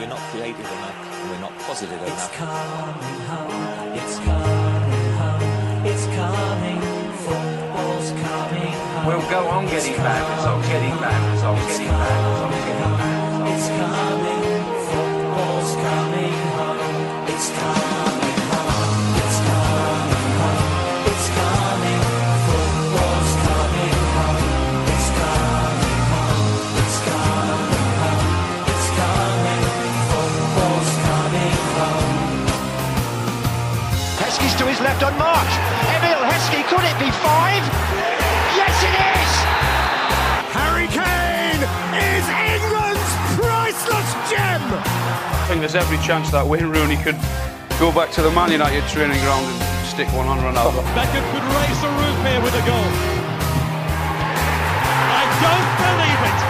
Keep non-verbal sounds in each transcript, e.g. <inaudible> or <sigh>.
We're not creative enough. and We're not positive It's enough. coming home. It's coming home. It's coming. Football's coming home. We'll go on getting back, on getting back, on getting back, on getting back. There's every chance that Wayne Rooney could go back to the Man United training ground and stick one on Ronaldo. Beckham could raise the roof here with a goal. I don't believe it!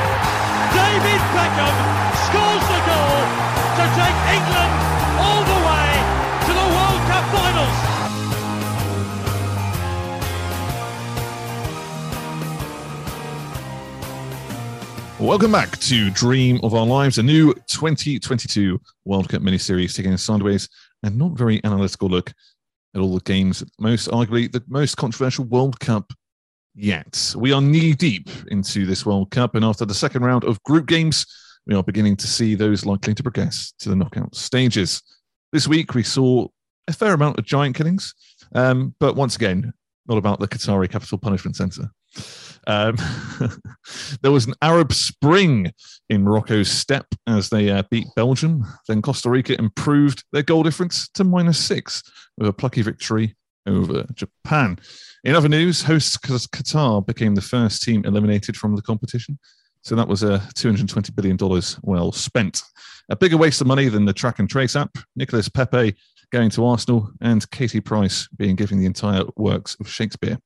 David Beckham scores the goal to take England all the way Welcome back to Dream of Our Lives, a new 2022 World Cup mini-series taking a sideways and not very analytical look at all the games, most arguably the most controversial World Cup yet. We are knee deep into this World Cup, and after the second round of group games, we are beginning to see those likely to progress to the knockout stages. This week, we saw a fair amount of giant killings, um, but once again, not about the Qatari Capital Punishment Centre. Um, <laughs> there was an Arab Spring in Morocco's step as they uh, beat Belgium. Then Costa Rica improved their goal difference to minus six with a plucky victory over Japan. In other news, hosts Qatar became the first team eliminated from the competition. So that was a $220 billion well spent. A bigger waste of money than the track and trace app. Nicholas Pepe going to Arsenal and Katie Price being given the entire works of Shakespeare.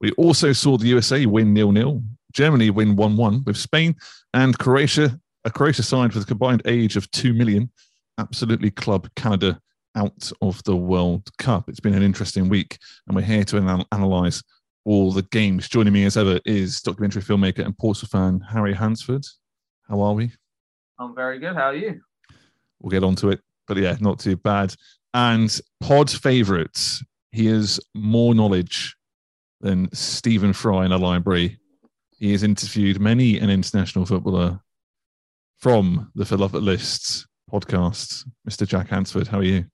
We also saw the USA win nil nil, Germany win 1 1 with Spain, and Croatia, a Croatia side with a combined age of 2 million, absolutely club Canada out of the World Cup. It's been an interesting week, and we're here to anal- analyse all the games. Joining me as ever is documentary filmmaker and Portsmouth fan Harry Hansford. How are we? I'm very good. How are you? We'll get on to it, but yeah, not too bad. And pod favourites, he has more knowledge than Stephen Fry in a library. He has interviewed many an international footballer from the at Lists podcast. Mr. Jack Hansford, how are you?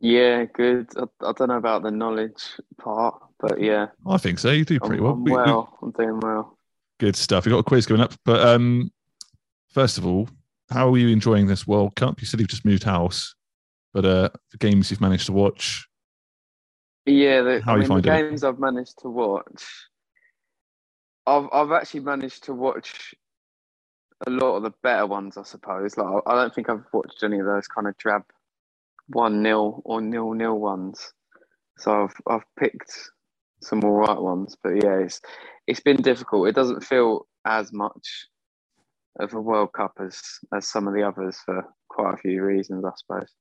Yeah, good. I, I don't know about the knowledge part, but yeah, I think so. You do pretty I'm, well. I'm We- we- well. I'm doing well. good stuff. We've got a quiz coming up. But um, first of all, how are you enjoying this World Cup? You said you've just moved house, but uh, the games you've managed to watch, Yeah, the, How I mean, the finding it? games I've managed to watch, I've I've actually managed to watch a lot of the better ones, I suppose. Like I I don't think I've watched any of those kind of drab one 0 or nil nil ones. So I've I've picked some all right ones. But yeah, it's it's been difficult. It doesn't feel as much of a World Cup as as some of the others for quite a few reasons, I suppose.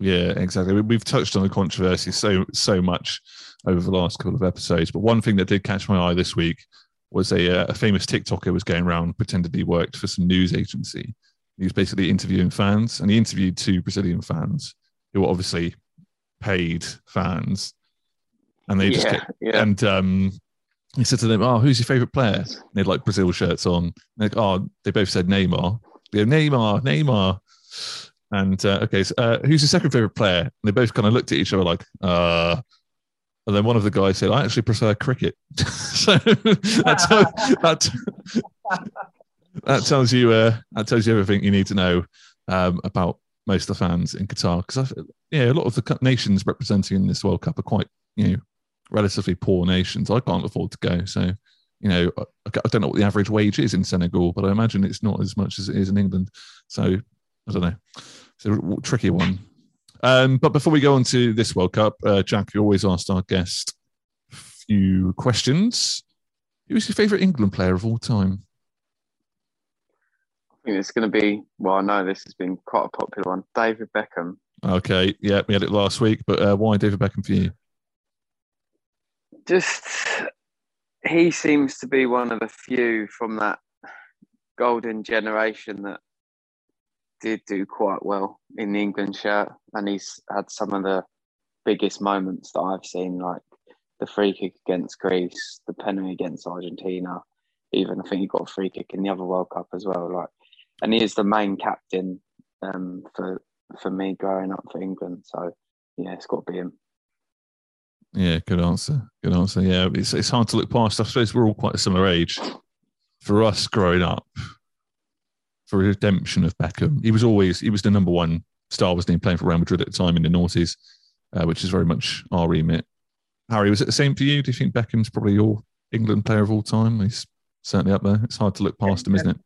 Yeah, exactly. We- We've touched on the controversy so so much over the last couple of episodes, but one thing that did catch my eye this week was a, uh, a famous TikToker was going around pretended he worked for some news agency. He was basically interviewing fans, and he interviewed two Brazilian fans who were obviously paid fans, and they just Yeah, kept, yeah. and um, he said to them, "Oh, who's your favorite player?" And they had like Brazil shirts on. And like, oh, they both said Neymar. They go, Neymar, Neymar. And uh, okay, so, uh, who's your second favorite player? And they both kind of looked at each other like, uh, and then one of the guys said, I actually prefer cricket. <laughs> so <laughs> that, that tells you uh, that tells you everything you need to know um, about most of the fans in Qatar. Because yeah, a lot of the nations representing in this World Cup are quite you know relatively poor nations. I can't afford to go, so you know I, I don't know what the average wage is in Senegal, but I imagine it's not as much as it is in England. So I don't know. It's a tricky one. Um, but before we go on to this World Cup, uh, Jack, you always asked our guest a few questions. Who's your favourite England player of all time? I think it's going to be. Well, I know this has been quite a popular one. David Beckham. Okay, yeah, we had it last week, but uh, why David Beckham for you? Just he seems to be one of the few from that golden generation that did do quite well in the England shirt, and he's had some of the biggest moments that I've seen, like the free kick against Greece, the penalty against Argentina. Even I think he got a free kick in the other World Cup as well. Like, and he is the main captain um, for for me growing up for England. So yeah, it's got to be him. Yeah, good answer. Good answer. Yeah, it's it's hard to look past. I suppose we're all quite a similar age. For us growing up, for redemption of Beckham, he was always he was the number one star, wasn't he? Playing for Real Madrid at the time in the noughties, uh, which is very much our remit. Harry, was it the same for you? Do you think Beckham's probably your England player of all time? He's certainly up there. It's hard to look past him, isn't it?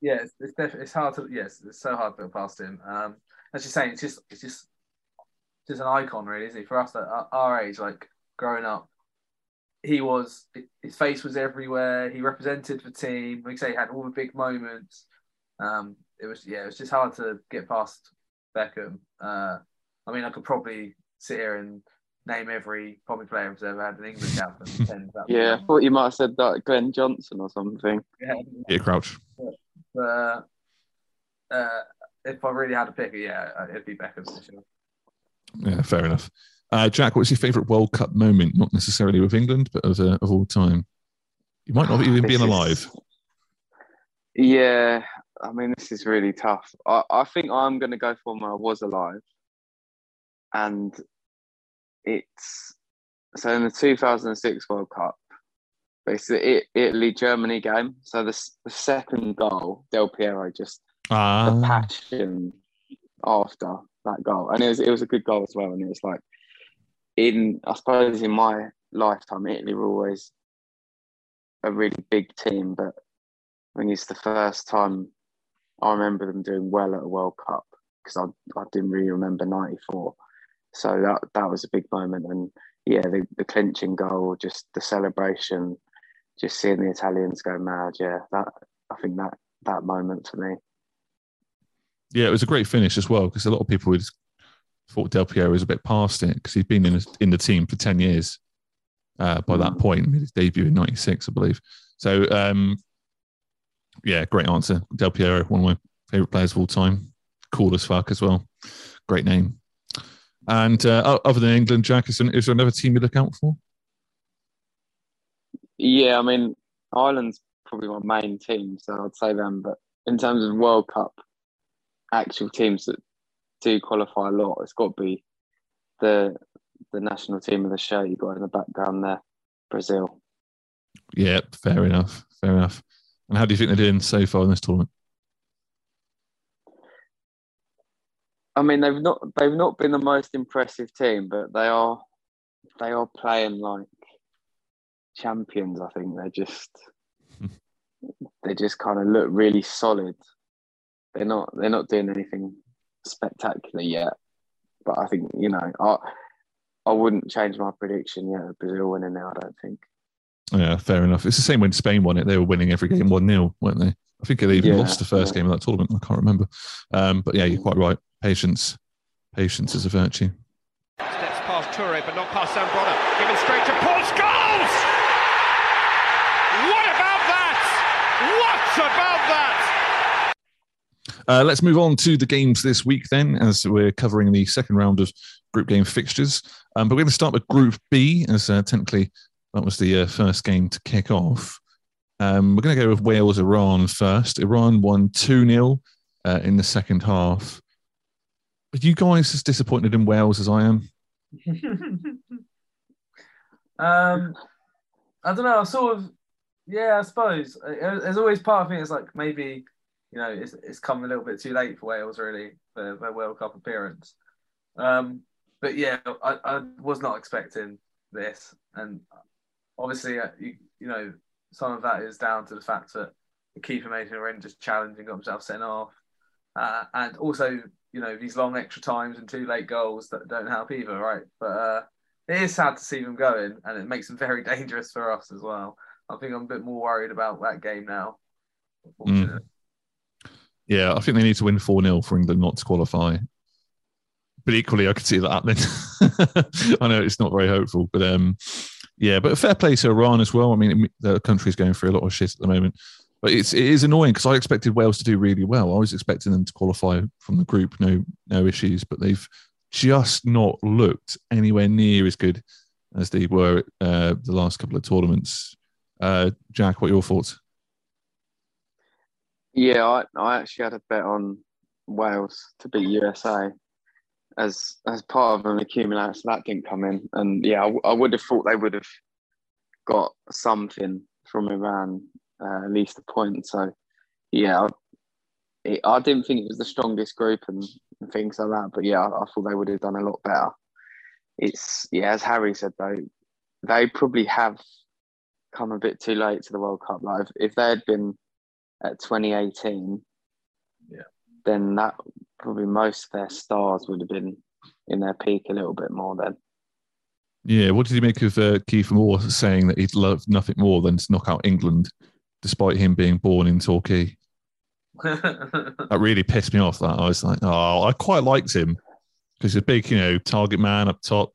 Yeah, it's it's, def- it's hard to yes, it's so hard to look past him. Um, as you're saying, it's just it's just just an icon, really, isn't he? For us at our- our age, like growing up, he was his face was everywhere. He represented the team. Like I say, he had all the big moments. Um, it was yeah, it was just hard to get past Beckham. Uh, I mean, I could probably sit here and name every probably player who's ever had an England cap. and <laughs> pretend Yeah, I thought you might have said that Glenn Johnson or something. yeah. Yeah, Crouch. But uh, uh, if I really had to pick, yeah, it'd be Beckham for sure. Yeah, fair enough. Uh, Jack, what's your favourite World Cup moment? Not necessarily with England, but of, uh, of all time. You might not even This been is- alive. Yeah, I mean, this is really tough. I, I think I'm going to go for I was alive. And it's so in the 2006 World Cup, basically it, Italy Germany game. So the, the second goal, Del Piero just the Ah, passion after that goal, and it was it was a good goal as well. And it was like in I suppose in my lifetime, Italy were always a really big team, but I think it's the first time I remember them doing well at a World Cup because I I didn't really remember '94, so that that was a big moment. And yeah, the, the clinching goal, just the celebration, just seeing the Italians go mad. Yeah, that I think that that moment for me. yeah, it was a great finish as well because a lot of people would thought Del Piero was a bit past it because he'd been in in the team for ten years uh, by that point. Made his debut in '96, I believe. So um, yeah, great answer. Del Piero, one of my favorite players of all time. Cool as fuck as well. Great name. And uh, other than England, Jack, is there, is there another team you look out for? Yeah, I mean, Ireland's probably my main team, so I'd say them. But in terms of World Cup actual teams that do qualify a lot, it's got to be the the national team of the show you got in the background there, Brazil. Yeah, fair enough. Fair enough. And how do you think they're doing so far in this tournament? I mean, they've not they've not been the most impressive team, but they are they are playing like champions. I think they're just <laughs> they just kind of look really solid. They're not they're not doing anything spectacular yet, but I think you know I I wouldn't change my prediction. Yeah, Brazil winning now. I don't think. Yeah, fair enough. It's the same when Spain won it. They were winning every game 1 0, weren't they? I think they even Yeah, lost the first yeah. game of that tournament. I can't remember. Um, but yeah, you're quite right. Patience. Patience is a virtue. Steps past Toure, but not past Zambrana. Given straight to Paul Scholes! What about that? What about that? Uh, let's move on to the games this week then, as we're covering the second round of group game fixtures. Um, but we're going to start with Group B, as uh, technically that was the uh, first game to kick off. Um, we're going to go with Wales Iran first. Iran won 2 0 uh, in the second half. Are you guys as disappointed in Wales as I am? <laughs> um, I don't know. I sort of, yeah, I suppose. Uh, There's always part of me that's like maybe, you know, it's it's come a little bit too late for Wales really for their World Cup appearance. Um, but yeah, I, I was not expecting this, and obviously, uh, you, you know, some of that is down to the fact that the keeper made an horrendous challenge and got himself sent off, uh, and also, you know, these long extra times and two late goals that don't help either, right? But uh, it is sad to see them going, and it makes them <laughs> very dangerous for us as well. I think I'm a bit more worried about that game now. Unfortunately. Yeah, I think they need to win 4 0 for England not to qualify. But equally, I could see that happening. <laughs> I know it's not very hopeful, but um, yeah, but fair play to Iran as well. I mean, it- the country's going through a lot of shit at the moment. But it's it is annoying because I expected Wales to do really well. I was expecting them to qualify from the group, no no issues, but they've just not looked anywhere near as good as they were uh, the last couple of tournaments. Uh, Jack, what are your thoughts? Yeah, I, I actually had a bet on Wales to beat USA as as part of an accumulator, so that didn't come in. And yeah, I would have thought they would have got something from Iran, uh, at least a point. So yeah, I, it, I didn't think it was the strongest group and, and things like that. But yeah, I, I thought they would have done a lot better. It's yeah, as Harry said though, they probably have come a bit too late to the World Cup. Like if, if they had been at 2018, Yeah. then that probably most of their stars would have been in their peak a little bit more then. Yeah, what did you make of uh, Kieffer Moore saying that he'd love nothing more than to knock out England, despite him being born in Torquay? <laughs> That really pissed me off. That I was like, oh, I quite liked him because he's a big, you know, target man up top.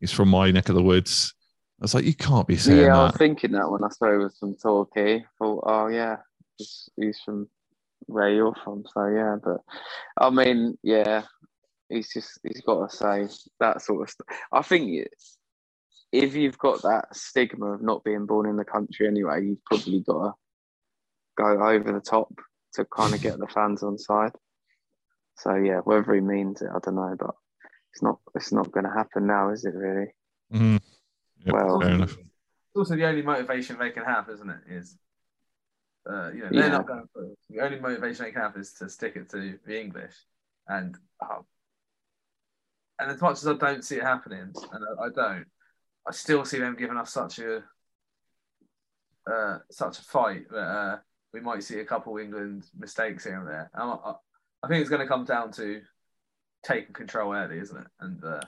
He's from my neck of the woods. I was like, you can't be saying yeah, I was thinking that when I saw he was from Torquay. Thought, oh yeah, he's, he's from where you're from. So yeah, but I mean, yeah, he's just he's got to say that sort of stuff. I think if you've got that stigma of not being born in the country anyway, you've probably got to go over the top to kind of get the fans on side. So yeah, whether he means it, I don't know, but it's not it's not going to happen now, is it? Really? Mhm. Yep, Well- fair enough. It's also the only motivation they can have, isn't it? Is uh, you know they're not going for the only motivation they can have is to stick it to the English, and um, and as much as I don't see it happening, and I, I don't, I still see them giving us such a uh, such a fight that uh, we might see a couple England mistakes here and there. I, I, I think it's going to come down to taking control early, isn't it, and uh,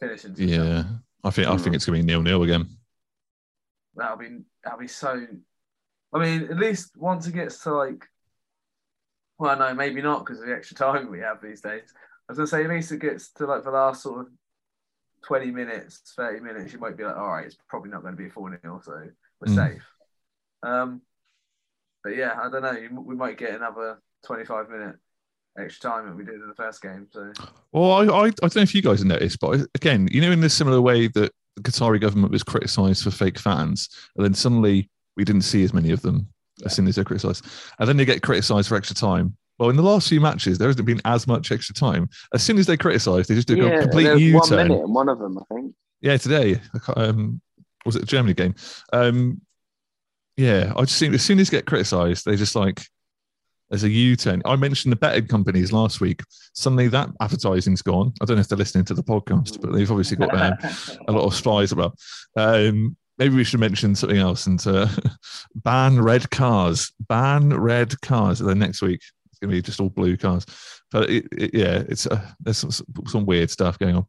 finishing. Yeah, I think I think it's going to be nil nil again. That'll be that'll be so. I mean, at least once it gets to like, well, no, maybe not because of the extra time we have these days. I was gonna say at least it gets to like the last sort of twenty minutes, thirty minutes. You might be like, all right, it's probably not going to be a four 0 so we're Mm. safe. Um, but yeah, I don't know. You- We might get another twenty-five minute extra time that we did in the first game. So Well, I, I I don't know if you guys have noticed, but again, you know, in this similar way that the Qatari government was criticised for fake fans, and then suddenly we didn't see as many of them as soon as they're criticised, and then they get criticised for extra time. Well, in the last few matches, there hasn't been as much extra time. As soon as they criticise, they just do a yeah, complete there was U one minute in one of them, I think. Yeah, today. Um, was it a Germany game? Um, yeah, I just think as soon as they get criticised, they just like there's a U-turn. I mentioned the betting companies last week. Suddenly, that advertising's gone. I don't know if they're listening to the podcast, but they've obviously got um, <laughs> a lot of spies about. Um, maybe we should mention something else and uh, <laughs> ban red cars. Ban red cars. And then next week it's going to be just all blue cars. But it, it, yeah, it's uh, there's some, some weird stuff going on.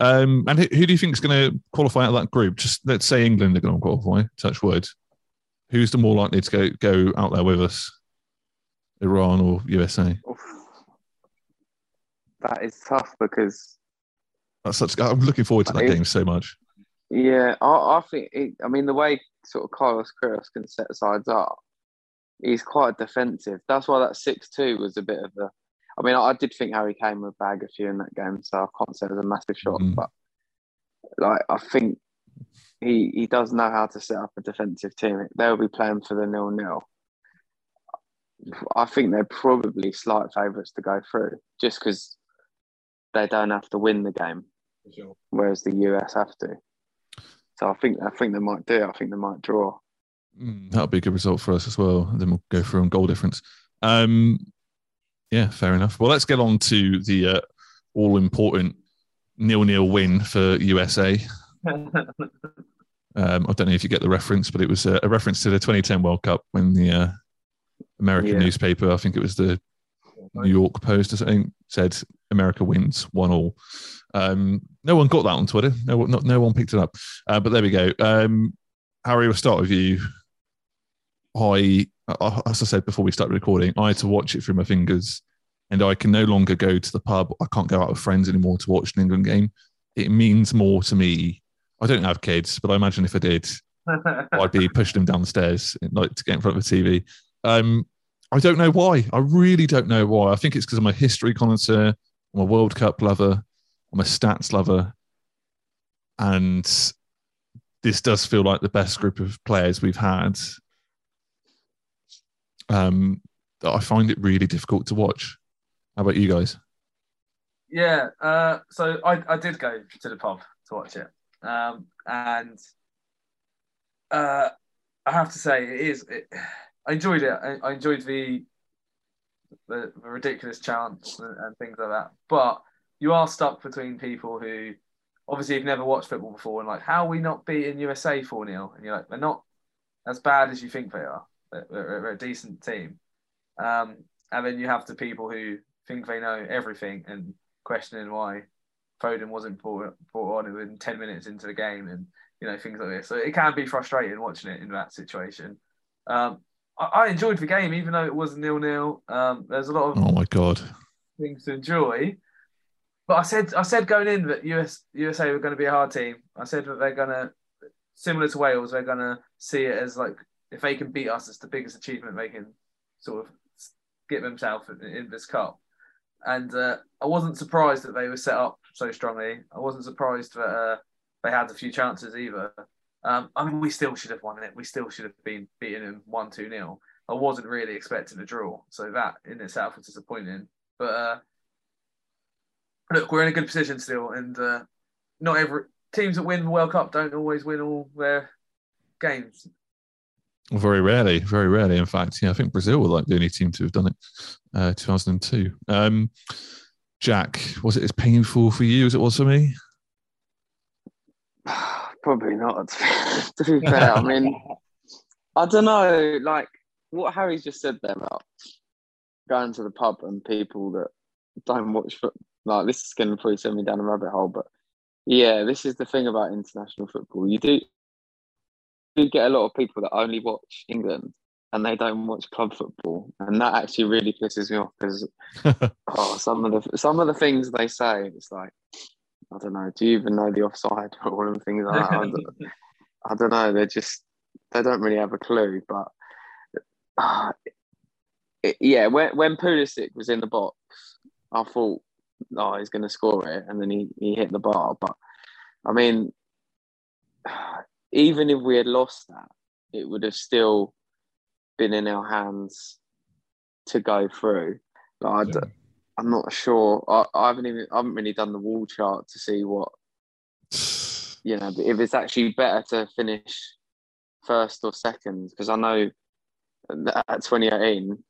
Um, and who, do you think is going to qualify out of that group? Just let's say England are going to qualify. Touch wood. Who's the more likely to go go out there with us? Iran or USA? Oof. That is tough because That's such. I'm looking forward to that It- game so much. Yeah, I, I think. It, I mean, the way sort of Carlos Queiroz can set sides up, he's quite defensive. That's why that six-two was a bit of a. I mean, I, did think Harry Kane would bag a few in that game, so I can't say it was a massive shock. Mhm. But like, I think he he does know how to set up a defensive team. They'll be playing for the nil-nil. I think they're probably slight favourites to go through, just because they don't have to win the game, whereas the US have to. So I think I think they might do. I think they might draw. Mm, That'll be a good result for us as well. And then we'll go through on goal difference. Um, yeah, fair enough. Well, let's get on to the uh, all important nil-nil win for USA. <laughs> Um, I don't know if you get the reference, but it was a, a reference to the 2010 World Cup when the uh, American Yeah. newspaper, I think it was the New York Post or something, said America wins one all. Um, no one got that on Twitter. No, one- not, no one picked it up. Uh, but there we go. Um, Harry, we'll start with you. I, I- as I said before we started recording, I had to watch it through my fingers, and I can no longer go to the pub. I can't go out with friends anymore to watch an England game. It means more to me. I don't have kids, but I imagine if I did, <laughs> I'd be pushing them downstairs like to get in front of the TV. Um, I don't know why. I really don't know why. I think it's because I'm a history connoisseur. I'm a World Cup lover. I'm a stats lover, and this does feel like the best group of players we've had. Um, I find it really difficult to watch. How about you guys? Yeah, uh, so I, I did go to the pub to watch it, um, and uh, I have to say it is. I enjoyed it. I, I enjoyed the, the the ridiculous chants and, and things like that. But you are stuck between people who obviously have never watched football before and like, how are we not beating USA four 0 And you're like, they're not as bad as you think they are. They're, they're- they're a decent team. Um, and then you have the people who think they know everything and questioning why Foden wasn't brought, brought on within 10 minutes into the game and, you know, things like this. So it can be frustrating watching it in that situation. Um, I, I enjoyed the game, even though it was nil nil. Um, there's a lot of Oh my god! things to enjoy. But I said I said going in that US, USA were going to be a hard team. I said that they're going to, similar to Wales, they're going to see it as like if they can beat us, it's the biggest achievement they can sort of get themselves in, in this cup. And uh, I wasn't surprised that they were set up so strongly. I wasn't surprised that uh, they had a few chances either. Um, I mean, we still should have won it. We still should have been beating them one two nil. I wasn't really expecting a draw, so that in itself was disappointing. But uh, look, we're in a good position still, and uh, not every teams that win the World Cup don't always win all their games. Very rarely, very rarely. In fact, yeah, I think Brazil were like the only team to have done it. Uh, 2002. Um, Jack, was it as painful for you as it was for me? Probably not. <laughs> to be fair, I mean, I don't know. Like what Harry's just said there about going to the pub and people that don't watch foot. Like this is going to probably send me down a rabbit hole, but yeah, this is the thing about international football. You do you get a lot of people that only watch England and they don't watch club football, and that actually really pisses me off because <laughs> oh, some of the some of the things they say, it's like I don't know. Do you even know the offside <laughs> rule and things like that? I don't, <laughs> I don't know. They're just they don't really have a clue. But uh, it, yeah, when when Pulisic was in the box, I thought, oh, he's going to score it, and then he he hit the bar. But I mean, <sighs> even if we had lost that, it would have still been in our hands to go through. Like, d- I'm not sure. I, I haven't even I haven't really done the wall chart to see what you know if it's actually better to finish first or second because I know that at 2018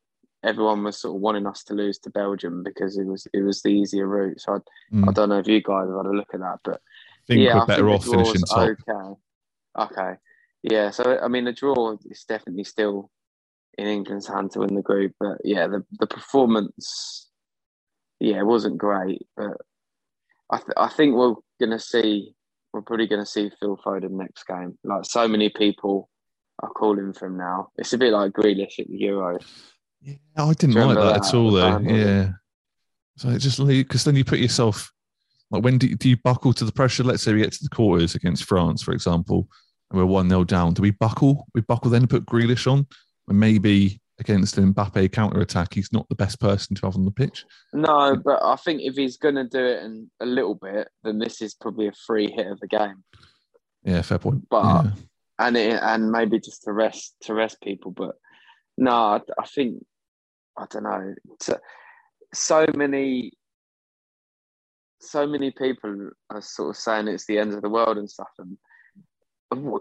everyone was sort of wanting us to lose to Belgium because it was it was the easier route. So I, I Mm. don't know if you guys have had a look at that, but think yeah, we're I better off finishing top. Okay, okay, yeah. So I mean, the draw is definitely still in England's hand to win the group, but yeah, the the performance, yeah, it wasn't great, but I th- I think we're gonna see we're probably gonna see Phil Foden next game. Like so many people are calling for him now. It's a bit like Grealish at the Euro. Yeah, I didn't like that, that at all, though. time. Yeah. So it just because then you put yourself like when do, do you buckle to the pressure? Let's say we get to the quarters against France, for example, and we're one 0 down. Do we buckle? We buckle then and put Grealish on, and maybe against an Mbappe counter attack, he's not the best person to have on the pitch. No, but I think if he's gonna do it in a little bit, then this is probably a free hit of the game. Yeah, fair point. But yeah. and it, and maybe just to rest to rest people. But no, I, I think I don't know. So, so many, so many people are sort of saying it's the end of the world and stuff. And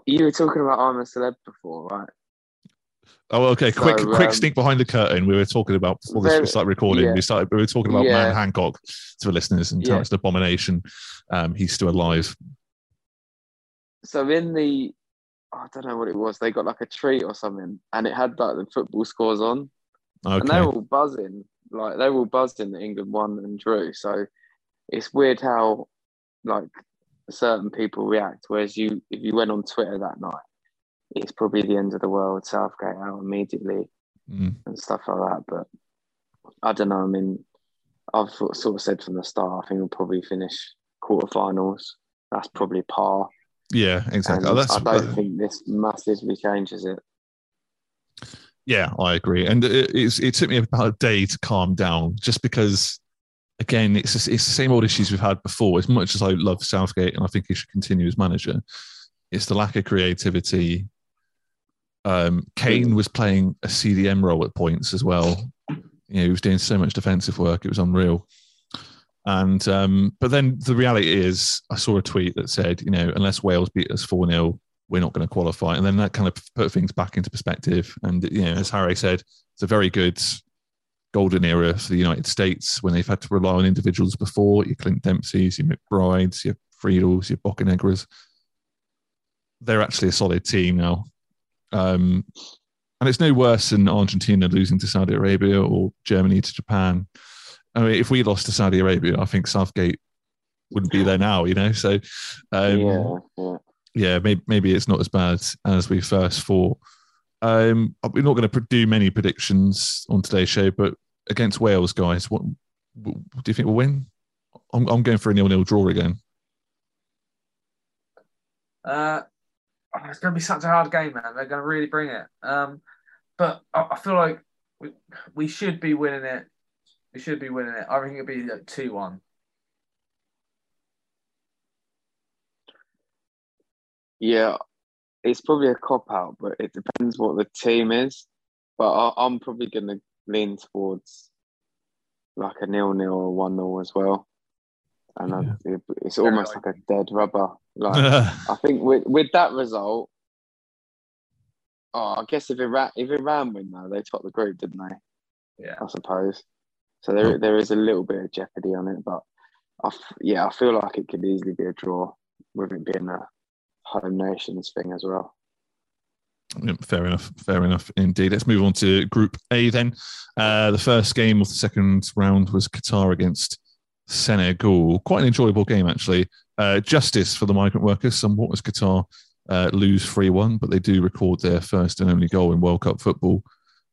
you were talking about I'm a celeb before, right? Oh, okay. Quick, So, quick um, sneak behind the curtain. We were talking about before this we started recording. yeah. We started. We were talking about Yeah. Matt Hancock to the listeners and how Yeah. it's an abomination. Um, he's still alive. So in the, I don't know what it was. They got like a treat or something, and it had like the football scores on. okay. and they were all buzzing, like they were all buzzing that England won and drew. So it's weird how like certain people react. Whereas you, if you went on Twitter that night, it's probably the end of the world. Southgate out immediately Mm. and stuff like that. But I don't know. I mean, I've sort of said from the start, I think we'll probably finish quarterfinals. That's probably par. Yeah, exactly. Oh, I don't think this massively changes it. Yeah, I agree. And it, it's, it took me about a day to calm down just because, again, it's just, it's the same old issues we've had before. As much as I love Southgate and I think he should continue as manager, it's the lack of creativity. Um, Kane was playing a CDM role at points as well. You know, he was doing so much defensive work; it was unreal. And um, but then the reality is, I saw a tweet that said, you know, unless Wales beat us four 0 we're not going to qualify. And then that kind of put things back into perspective. And you know, as Harry said, it's a very good golden era for the United States when they've had to rely on individuals before. Your Clint Dempsey's, your McBrides, your Friedels, your Bocanegras. They're actually a solid team now. Um, and it's no worse than Argentina losing to Saudi Arabia or Germany to Japan. I mean, if we lost to Saudi Arabia, I think Southgate wouldn't be there now, you know? So, um, yeah, yeah. yeah, maybe, maybe it's not as bad as we first thought. Um, we're not going to do many predictions on today's show, but against Wales, guys, what, what do you think we'll win? I'm, I'm going for a nil-nil draw again. Uh, it's going to be such a hard game, man. They're going to really bring it. Um, but I, I feel like we, we should be winning it. We should be winning it. I think it'll be like two one. Yeah, it's probably a cop out, but it depends what the team is. But I, I'm probably going to lean towards like a nil nil or one nil as well. And I, it, it's almost like a dead rubber. Like <laughs> I think with with that result, oh, I guess if Iran if Iran win though, they top the group, didn't they? Yeah. I suppose. So there there is a little bit of jeopardy on it, but I f- yeah, I feel like it could easily be a draw with it being a home nations thing as well. Yep, fair enough. Fair enough indeed. Let's move on to Group A then. Uh, the first game of the second round was Qatar against Senegal. Quite an enjoyable game, actually. Uh, justice for the migrant workers. Somewhat as Qatar uh, lose 3 1, but they do record their first and only goal in World Cup football.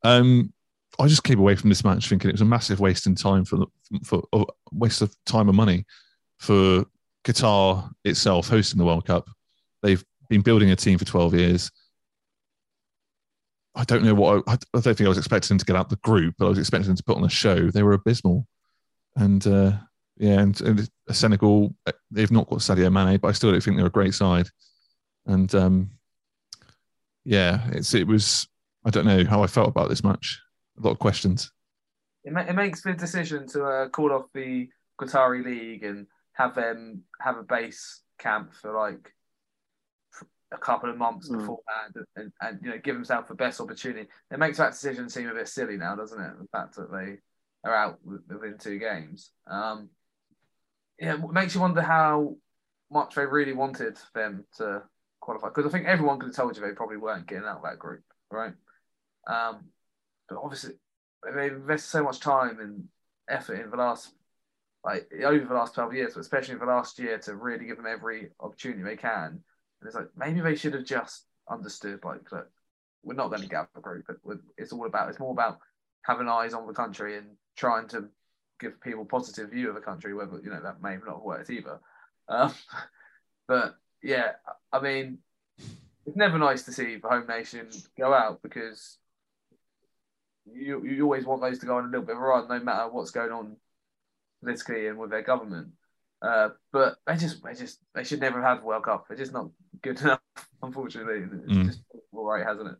Um, I just came away from this match thinking it was a massive waste in time for, for a waste of time and money for Qatar itself hosting the World Cup. They've been building a team for 12 years. I don't know what I, I don't think I was expecting them to get out the group, but I was expecting them to put on a show. They were abysmal, and uh, yeah, and, and Senegal they've not got Sadio Mane, but I still don't think they're a great side. And um, yeah, it's it was I don't know how I felt about this match. A lot of questions. It, ma- it makes the decision to uh, call off the Qatari league and have them have a base camp for like a couple of months Mm. beforehand and, and, and you know give himself the best opportunity. It makes that decision seem a bit silly now, doesn't it? The fact that they are out wi- within two games. Um, yeah, it makes you wonder how much they really wanted them to qualify because I think everyone could have told you they probably weren't getting out of that group, right? Um, but obviously they've invested so much time and effort in the last like over the last 12 years, but especially the last year to really give them every opportunity they can. And it's like maybe they should have just understood like that we're not going to get out of the group. But it's all about it's more about having eyes on the country and trying to give people positive view of a country. Whether you know that may not have worked either. Um, <laughs> but yeah, I mean, it's never nice to see the home nation go out because you you always want those to go on a little bit of a run, no matter what's going on politically and with their government. Uh, but they just they just they should never have World Cup. They're just not good <laughs> enough, unfortunately. It's Mm. just all right, hasn't it?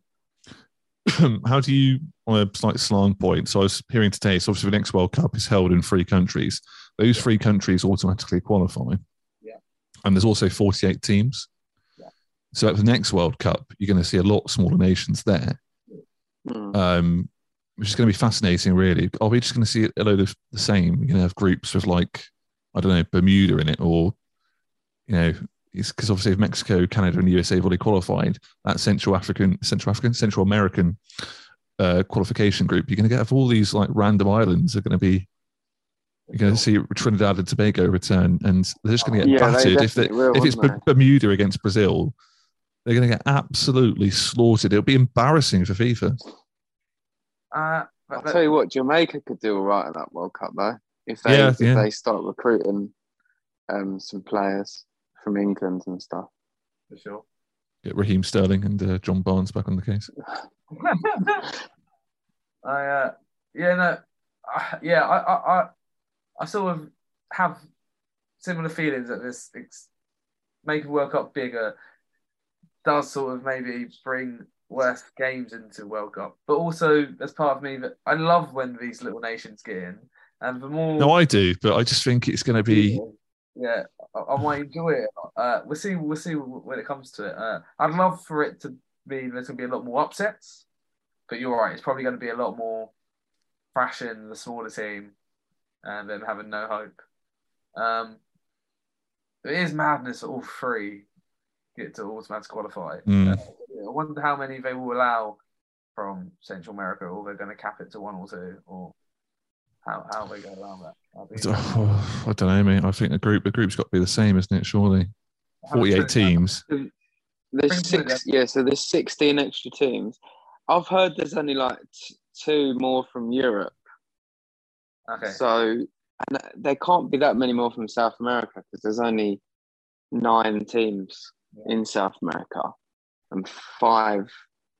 <clears throat> how do you on a slight slant point? So I was hearing today. So obviously the next World Cup is held in three countries. Those three countries automatically qualify. Yeah. And there's also 48 teams. Yeah. So at the next World Cup, you're going to see a lot smaller nations there, Mm. um, which is going to be fascinating. Really, are we just going to see a load of the same? You're going to have groups with like I don't know Bermuda in it, or you know, because obviously if Mexico, Canada, and the USA have already qualified, that Central African, Central African, Central American uh, qualification group, you're going to get all these like random islands are going to be. You're going to see Trinidad and Tobago return, and they're just going to get Yeah, battered if they, will, if it's won't Bermuda against Brazil. They're going to get absolutely slaughtered. It'll be embarrassing for FIFA. Uh, but, I'll tell you what, Jamaica could do all right at that World Cup though. If they Yeah, if yeah. they start recruiting um, some players from England and stuff. for sure. Get Raheem Sterling and uh, John Barnes back on the case. <laughs> I uh, yeah no, I, yeah I, I I I sort of have similar feelings that this ex- making World Cup bigger does sort of maybe bring worse games into World Cup, but also there's part of me that I love when these little nations get in, and the more No, I do, but I just think it's going to be. yeah, I, I might enjoy it. Uh, we'll see. We'll see when it comes to it. Uh, I'd love for it to be there's going to be a lot more upsets, but you're right. It's probably going to be a lot more thrashing the smaller team and then having no hope. Um, it is madness that all three get to automatic qualify. Mm. Uh, I wonder how many they will allow from Central America, or they're going to cap it to one or two, or how how are we going around that. That'd Oh, <sighs> I don't know, mate. I think the group the group's got to be the same, isn't it? Surely, forty-eight teams. There's six, yeah. So there's 16 extra teams. I've heard there's only like t- two more from Europe. Okay. So and there can't be that many more from South America because there's only nine teams in South America and five,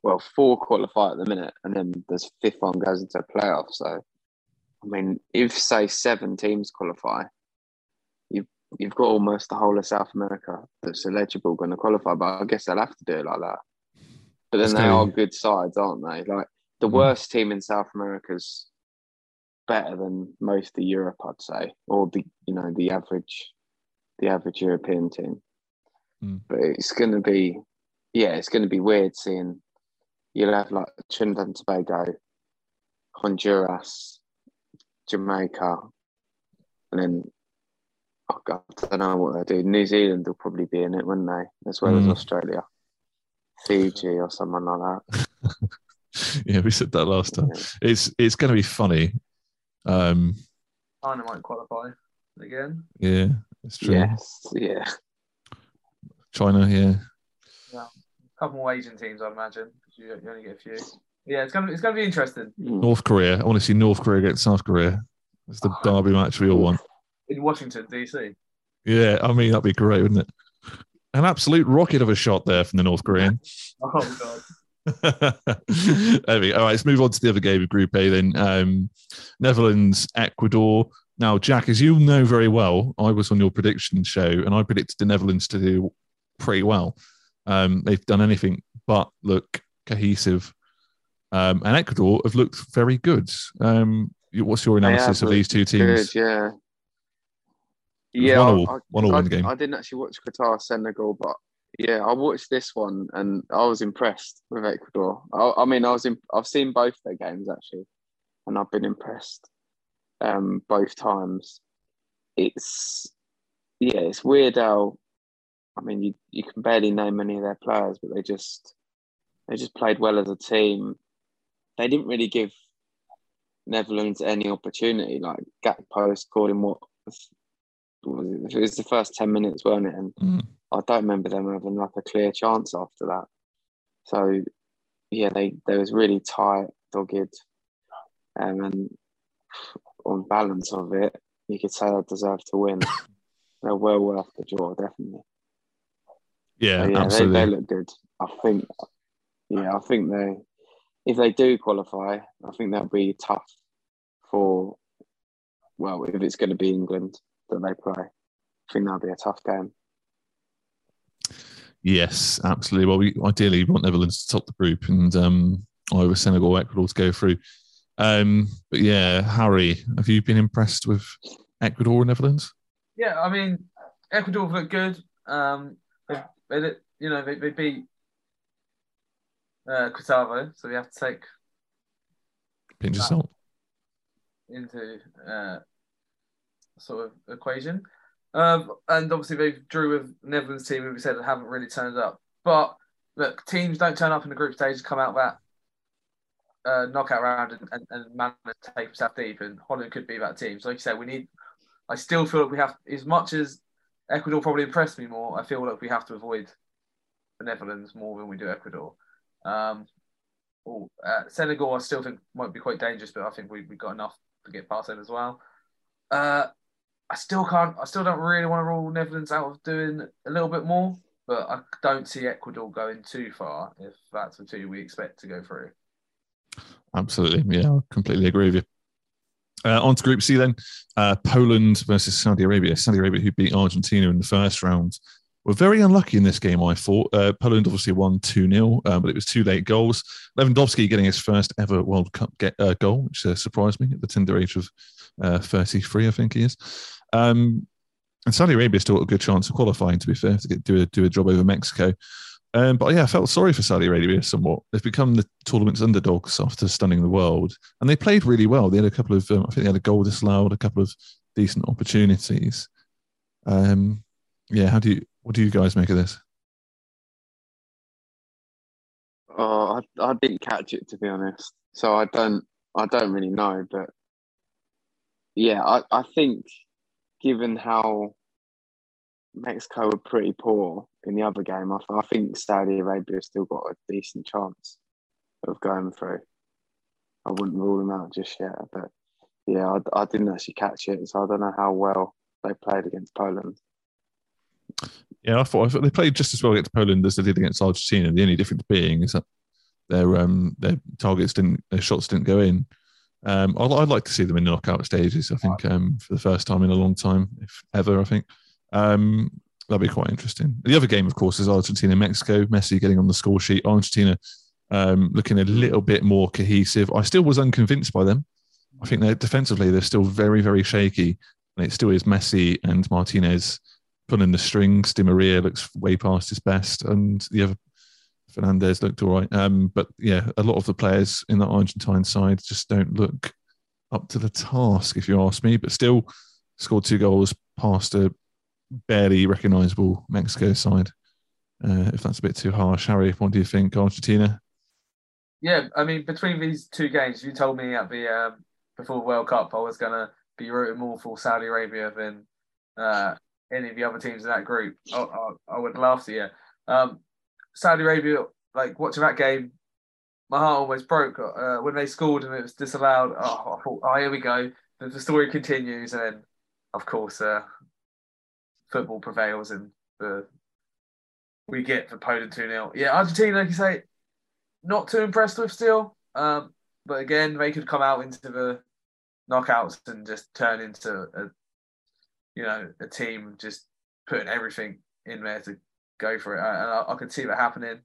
well, four qualify at the minute, and then there's fifth one goes into a playoff. So, I mean, if say seven teams qualify, you've you've got almost the whole of South America that's eligible going to qualify. But I guess they'll have to do it like that. But then they are good sides, aren't they? Like the Mm. worst team in South America's better than most of Europe, I'd say, or the you know the average, the average European team. Mm. But it's going to be, yeah, it's going to be weird seeing you'll have like Trinidad and Tobago, Honduras, Jamaica, and then oh God, I don't know what they do. New Zealand will probably be in it, wouldn't they? As well as Mm. Australia, Fiji, or someone like that. <laughs> yeah, we said that last time. Yeah. It's it's going to be funny. Um, China might qualify again. yeah, it's true. Yes, yeah. China, yeah. Yeah, A couple more Asian teams, I imagine. You, you only get a few. Yeah, it's gonna it's gonna be interesting Mm. North Korea. I want to see North Korea against South Korea. It's the <sighs> derby match we all want. in Washington DC. Yeah, I mean that'd be great, wouldn't it? An absolute rocket of a shot there from the North Korean. <laughs> Oh god. <laughs> there we go. All right, let's move on to the other game of Group A then. Um, Netherlands, Ecuador. Now, Jack, as you know very well, I was on your prediction show and I predicted the Netherlands to do pretty well. Um, they've done anything but look cohesive. Um, and Ecuador have looked very good. Um, what's your analysis of these two teams? Good, yeah. Yeah, one I- all- I, one all I, game. I didn't actually watch Qatar Senegal, but yeah, I watched this one and I was impressed with Ecuador. I, I mean, I was in, I've seen both their games actually, and I've been impressed um, both times. It's yeah, it's weird how I mean you you can barely name any of their players, but they just they just played well as a team. They didn't really give Netherlands any opportunity. Like Gakpo scored in what what was it? it was the first ten minutes, weren't it? And Mm. I don't remember them having like a clear chance after that. So yeah, they they was really tight, dogged, um, and on balance of it, you could say they deserved to win. <laughs> They're well worth the draw, definitely. Yeah, So, yeah, they, they look good. I think, yeah, I think they, if they do qualify, I think that'll be tough for, well, if it's going to be England that they play, I think that'll be a tough game. Yes, absolutely. Well, we ideally want Netherlands to top the group and um, either Senegal or Ecuador to go through. Um, but yeah, Harry, have you been impressed with Ecuador and Netherlands? Yeah, I mean, Ecuador looked good. Um, they, they, you know, they, they beat uh, Quitavo, so we have to take Pinch of salt. into uh, sort of equation. Um, and obviously they drew with Netherlands team, who we said haven't really turned up. But look, teams don't turn up in the group stage, to come out that uh, knockout round and, and, and manage to take themselves deep. And Holland could be that team. So like you said, we need. I still feel like we have, as much as Ecuador probably impressed me more. I feel like we have to avoid the Netherlands more than we do Ecuador. Um, oh, uh, Senegal, I still think might be quite dangerous, but I think we we got enough to get past them as well. Uh, I still can't. I still don't really want to rule Netherlands out of doing a little bit more, but I don't see Ecuador going too far if that's the two we expect to go through. Absolutely. Yeah, I completely agree with you. Uh, on to Group C then. Uh, Poland versus Saudi Arabia. Saudi Arabia, who beat Argentina in the first round, were very unlucky in this game, I thought. Uh, Poland obviously won 2 0, uh, but it was two late goals. Lewandowski getting his first ever World Cup get, uh, goal, which uh, surprised me at the tender age of uh, 33, I think he is. Um, and Saudi Arabia still got a good chance of qualifying, to be fair, to get, do, a, do a job over Mexico. Um, but yeah, I felt sorry for Saudi Arabia somewhat. They've become the tournament's underdogs after stunning the world, and they played really well. They had a couple of, um, I think they had a goal disallowed, a couple of decent opportunities. Um, yeah, how do you, what do you guys make of this? Oh, I, I didn't catch it to be honest, so I don't I don't really know. But yeah, I, I think given how Mexico were pretty poor in the other game, I, I think Saudi Arabia still got a decent chance of going through. I wouldn't rule them out just yet, but yeah, I, I didn't actually catch it, so I don't know how well they played against Poland. Yeah, I thought, I thought they played just as well against Poland as they did against Argentina. The only difference being is that their um, their targets didn't, their shots didn't go in. Um, I'd, I'd like to see them in the knockout stages. I think um, for the first time in a long time, if ever. I think um, that'd be quite interesting. The other game, of course, is Argentina Mexico. Messi getting on the score sheet. Argentina um, looking a little bit more cohesive. I still was unconvinced by them. I think they're defensively they're still very very shaky, and it still is Messi and Martinez pulling the strings. Di Maria looks way past his best, and the other Fernandez looked all right. Um, but yeah, a lot of the players in the Argentine side just don't look up to the task, if you ask me. But still, scored two goals past a barely recognisable Mexico side. Uh, if that's a bit too harsh, Harry, what do you think, Argentina? Yeah, I mean, between these two games, you told me at the um, before the World Cup I was gonna be rooting more for Saudi Arabia than uh, any of the other teams in that group. I, I, I would laugh to you. Um, Saudi Arabia, like watching that game, my heart almost broke uh, when they scored and it was disallowed. Oh, I thought, oh, here we go. The, the story continues, and then, of course, uh, football prevails and the we get for Poland 2 0. Yeah, Argentina, like you say, not too impressed with still. Um, but again, they could come out into the knockouts and just turn into a, you know, a team just putting everything in there to go for it. And I, I could see that happening.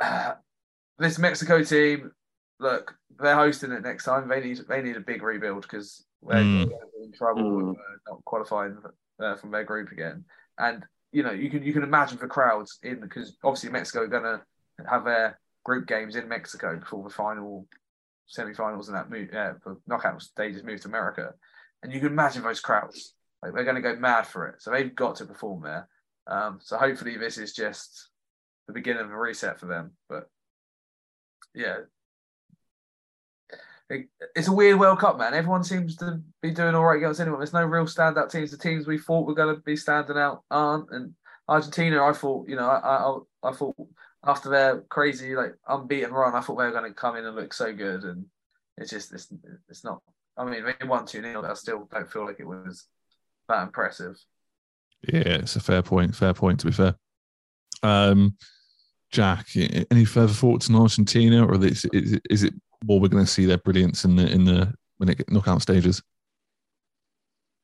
Uh, <sighs> this Mexico team, look, they're hosting it next time. They need they need a big rebuild because they're Mm. going to be in trouble with uh, not qualifying uh, from their group again. And you know, you can you can imagine the crowds in because obviously Mexico are going to have their group games in Mexico before the final semi-finals and that move, uh, the knockout stages move to America, and you can imagine those crowds. Like they're going to go mad for it, so they've got to perform there. Um, so hopefully this is just the beginning of a reset for them. But yeah, it, it's a weird World Cup, man. Everyone seems to be doing all right against anyone. There's no real standout teams. The teams we thought were going to be standing out aren't. And Argentina, I thought, you know, I I, I thought after their crazy like unbeaten run, I thought they were going to come in and look so good, and it's just it's it's not. I mean, they won two 0 I still don't feel like it was that impressive. Yeah, it's a fair point. Fair point. To be fair, um, Jack, any further thoughts on Argentina, or is it, is it more we're going to see their brilliance in the in the when it get knockout stages?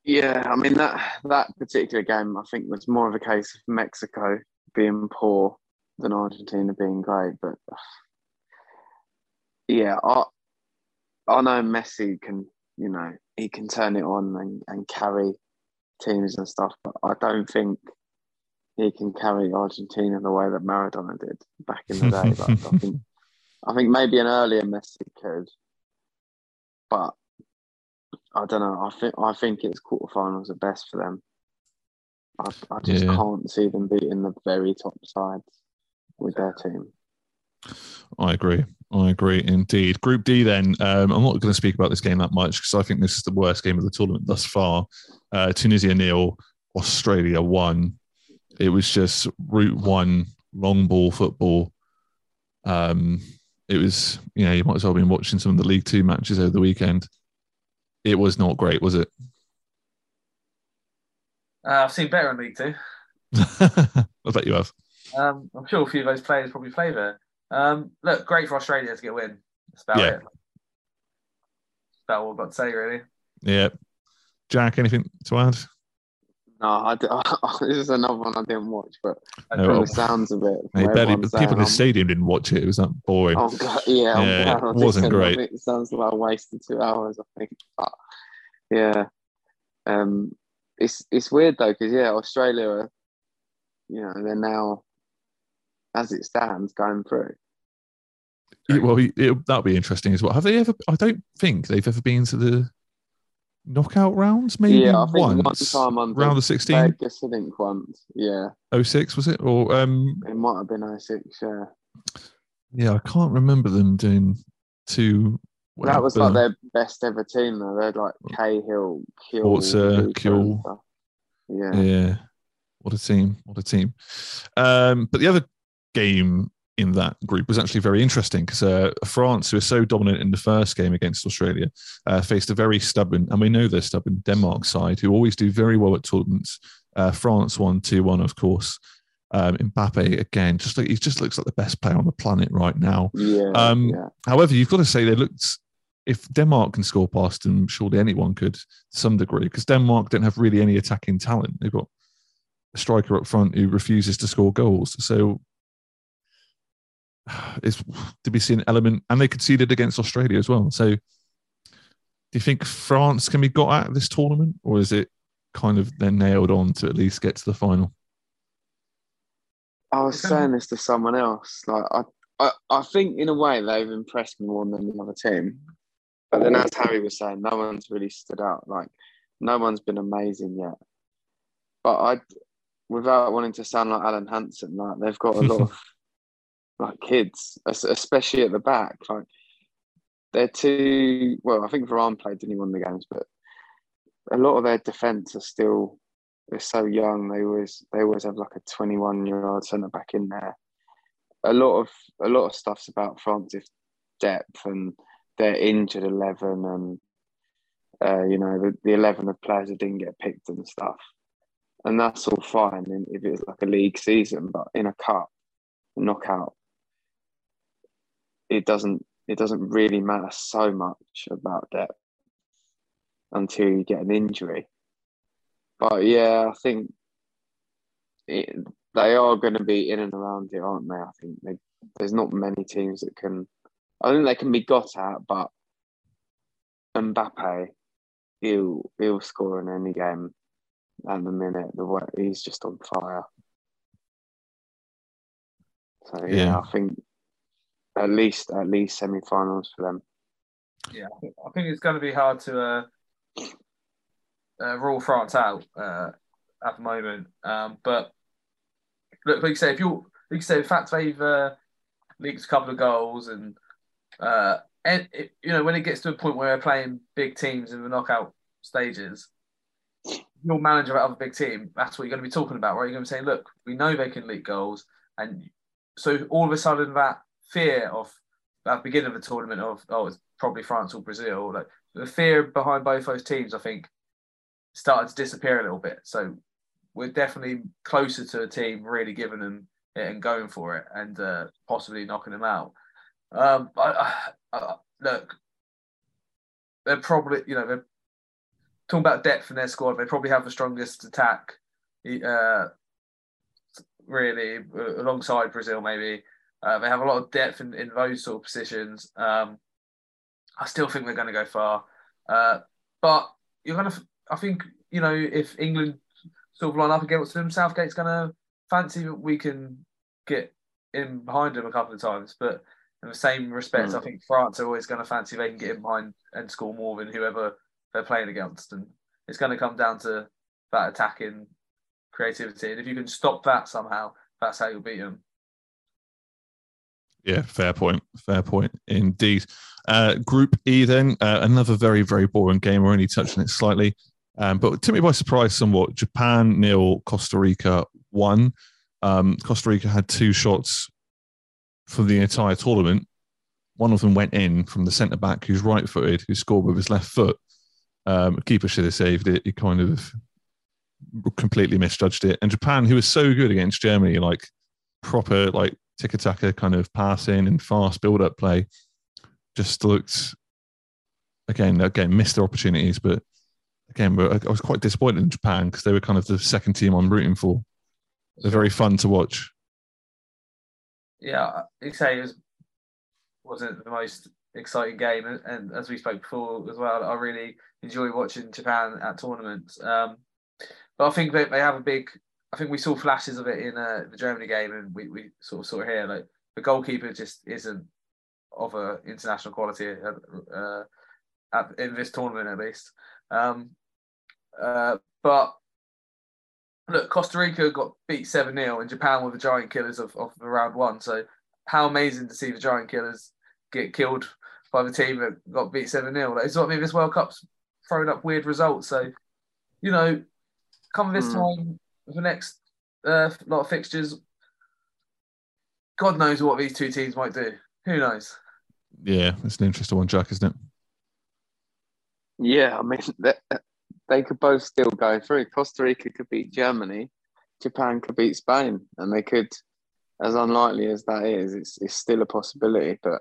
Yeah, I mean that that particular game, I think was more of a case of Mexico being poor than Argentina being great. But <sighs> yeah, I I know Messi can, you know, he can turn it on and, and carry teams and stuff, but I don't think he can carry Argentina the way that Maradona did back in the day. like, I <laughs> think I think maybe an earlier Messi could, but I don't know. I think I think it's quarterfinals are best for them. I, I just yeah. can't see them beating the very top sides with their team. I agree. I agree indeed. Group D, then. Um, I'm not going to speak about this game that much because I think this is the worst game of the tournament thus far. Uh, Tunisia nil, Australia one. It was just route one, long ball football. Um, it was, you know, you might as well have been watching some of the League Two matches over the weekend. It was not great, was it? Uh, I've seen better in League Two. <laughs> I bet you have. Um, I'm sure a few of those players probably play there. Um, look, great for Australia to get a win. That's about yeah. it. That's about all I've got to say, really. Yeah. Jack, anything to add? No, I, <laughs> this is another one I didn't watch, but no, from the sounds of it, hey, barely, people in the stadium didn't watch it. It was that boring. Oh God, yeah, yeah it wasn't great. It sounds like a wasted two hours. I think, but yeah, um, it's it's weird though because yeah, Australia, are, you know, they're now as it stands going through. Well, it, that'll be interesting as well. Have they ever? I don't think they've ever been to the knockout rounds, maybe yeah, I think once. One time round of sixteen. Vegas, I think once. Yeah. 06 was it? Or um it might have been 06, yeah. Yeah, I can't remember them doing two whatever. That was like their best ever team though. They're like Cahill, Kewell, Porter, Kill. Yeah. Yeah. What a team. What a team. Um, but the other game in that group was actually very interesting because uh, France, who was so dominant in the first game against Australia, uh, faced a very stubborn, and we know they're stubborn, Denmark side, who always do very well at tournaments. Uh, France won 2 1, of course. Um, Mbappe, again, just like he just looks like the best player on the planet right now. Yeah, um, yeah. However, you've got to say they looked. If Denmark can score past them, surely anyone could to some degree, because Denmark don't have really any attacking talent. They've got a striker up front who refuses to score goals. So <sighs> is to be seen element, and they conceded against Australia as well. So, do you think France can be got out of this tournament, or is it kind of they're nailed on to at least get to the final? I was saying this to someone else. Like I, I, I think in a way they've impressed me more than the other team. But then, as Harry was saying, no one's really stood out. Like no one's been amazing yet. But I, without wanting to sound like Alan Hansen, like they've got a lot of like kids, especially at the back. Like they're too well. I think Varane played, didn't he win the games? But a lot of their defence are still they're so young. They always they always have like a twenty one year old centre back in there. A lot of a lot of stuff's about France's depth and their injured eleven and uh, you know the, the eleven of players that didn't get picked and stuff. And that's all fine if it's like a league season, but in a cup, knockout, it doesn't it doesn't really matter so much about depth until you get an injury. But yeah, I think it, they are going to be in and around it, aren't they? I think they, there's not many teams that can. I think they can be got at, but Mbappe, he'll he'll score in any game at the minute. The way he's just on fire. So yeah, yeah. I think at least at least semi-finals for them. Yeah, I think it's going to be hard to uh, uh, rule France out uh, at the moment. Um, but look, like you say, if you like you say, the fact they've uh, leaked a couple of goals and uh, and it, you know when it gets to a point where we're playing big teams in the knockout stages, your manager of a big team, that's what you're going to be talking about, right? You're going to be saying, look, we know they can leak goals, and so all of a sudden that fear of at the beginning of the tournament of oh it's probably France or Brazil, like the fear behind both those teams, I think started to disappear a little bit. So we're definitely closer to a team really giving them it and going for it and uh, possibly knocking them out. Um, I, I, look, they're probably you know they're talking about depth in their squad. They probably have the strongest attack, uh, really alongside Brazil. Maybe uh, they have a lot of depth in, in those sort of positions. Um, I still think they're going to go far, uh, but you're going to. I think you know if England sort of line up against them, Southgate's going to fancy that we can get in behind them a couple of times, but in the same respect, mm. I think France are always going to fancy they can get in behind and score more than whoever they're playing against, and it's going to come down to that attacking creativity. And if you can stop that somehow, that's how you'll beat them. Yeah, fair point. Fair point indeed. Uh, group E, then uh, another very very boring game. We're only touching it slightly, um, but took me by surprise somewhat. Japan nil, Costa Rica one. Um, Costa Rica had two shots for the entire tournament. One of them went in from the centre back, who's right footed, who scored with his left foot. Um, keeper should have saved it. He kind of completely misjudged it. And Japan, who was so good against Germany, like proper like tiki taka kind of passing and fast build up play, just looked again again missed their opportunities. But again, I was quite disappointed in Japan because they were kind of the second team I'm rooting for. They're very fun to watch yeah, you say it was wasn't the most exciting game, and, and, as we spoke before as well, I really enjoy watching Japan at tournaments. Um, but I think they, they have a big. I think we saw flashes of it in uh, the Germany game, and we, we sort of saw it here. Like the goalkeeper just isn't of a international quality uh, uh, at, in this tournament at least. Um, uh, but look, Costa Rica got beat 7 0 and Japan were the giant killers of, of the round one. So, how amazing to see the giant killers get killed by the team that got beat 7 0. Like, it's what I mean, this World Cup's throwing up weird results. So, you know, come this mm. time, the next uh, lot of fixtures, God knows what these two teams might do. Who knows? Yeah, it's an interesting one, Jack, isn't it? Yeah, I mean, they could both still go through. Costa Rica could beat Germany, Japan could beat Spain, and they could, as unlikely as that is, it's, it's still a possibility. But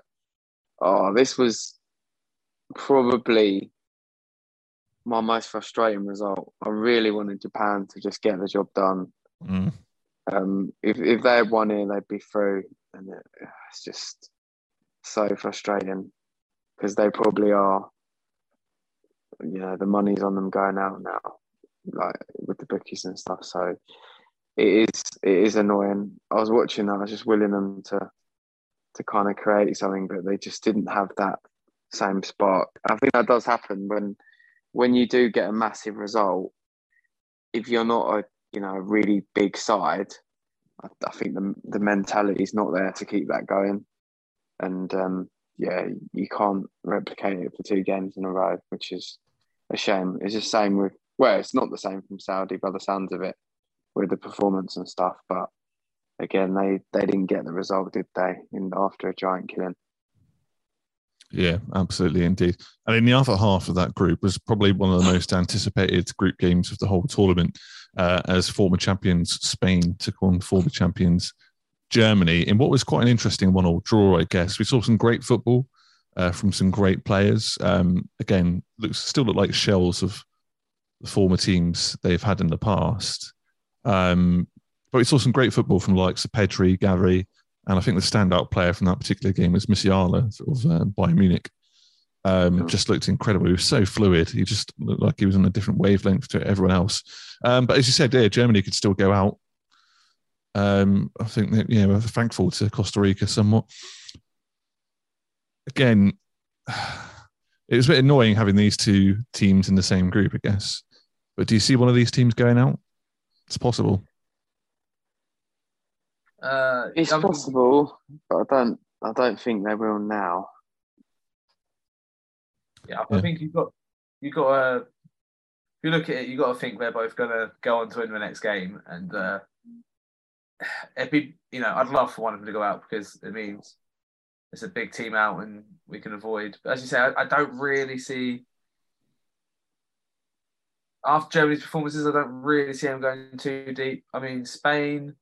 oh, this was probably my most frustrating result. I really wanted Japan to just get the job done. Mm. Um, if if they had won here, they'd be through, and it, it's just so frustrating because they probably are you know the money's on them going out now, like with the bookies and stuff. So it is it is annoying. I was watching that. I was just willing them to to kind of create something, but they just didn't have that same spark. I think that does happen when when you do get a massive result. If you're not a you know a really big side, I, I think the the mentality is not there to keep that going, and um, yeah, you can't replicate it for two games in a row, which is a shame. It's the same with well, it's not the same from Saudi by the sounds of it, with the performance and stuff. But again, they they didn't get the result, did they? In after a giant killing. Yeah, absolutely, indeed. And in the other half of that group was probably one of the most anticipated group games of the whole tournament, uh, as former champions Spain took on former champions Germany in what was quite an interesting one-all draw, I guess. We saw some great football uh, from some great players. Um, again, looks still look like shells of the former teams they've had in the past. Um, but we saw some great football from likes of Pedri, Gavi, and I think the standout player from that particular game was Musiala of uh, Bayern Munich. Um, yeah. Just looked incredible. He was so fluid. He just looked like he was on a different wavelength to everyone else. Um, but as you said, yeah, Germany could still go out. Um, I think that, yeah, we're thankful to Costa Rica somewhat again, <sighs> it was a bit annoying having these two teams in the same group, I guess. But do you see one of these teams going out? It's possible. Uh, it's possible, but I don't. I don't think they will now. Yeah, I Yeah. think you've got you've got to if you look at it, you've got to think they're both gonna go on to win the next game, and uh, it'd be you know I'd love for one of them to go out because it means it's a big team out and we can avoid. But as you say, I, I don't really see after Germany's performances, I don't really see them going too deep. I mean, Spain.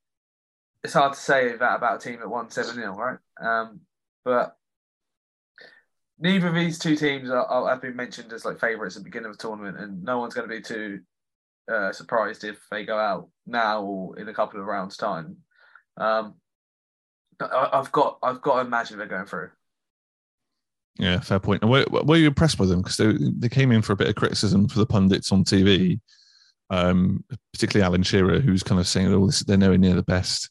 It's hard to say that about a team that won seven 0 right? Um, but neither of these two teams are, are, have been mentioned as like favourites at the beginning of the tournament, and no one's going to be too uh, surprised if they go out now or in a couple of rounds' time. Um, I, I've got I've got to imagine they're going through. Yeah, fair point. And were, were you impressed by them? Because they, they came in for a bit of criticism for the pundits on TV, um, particularly Alan Shearer, who's kind of saying, oh, this, they're nowhere near the best.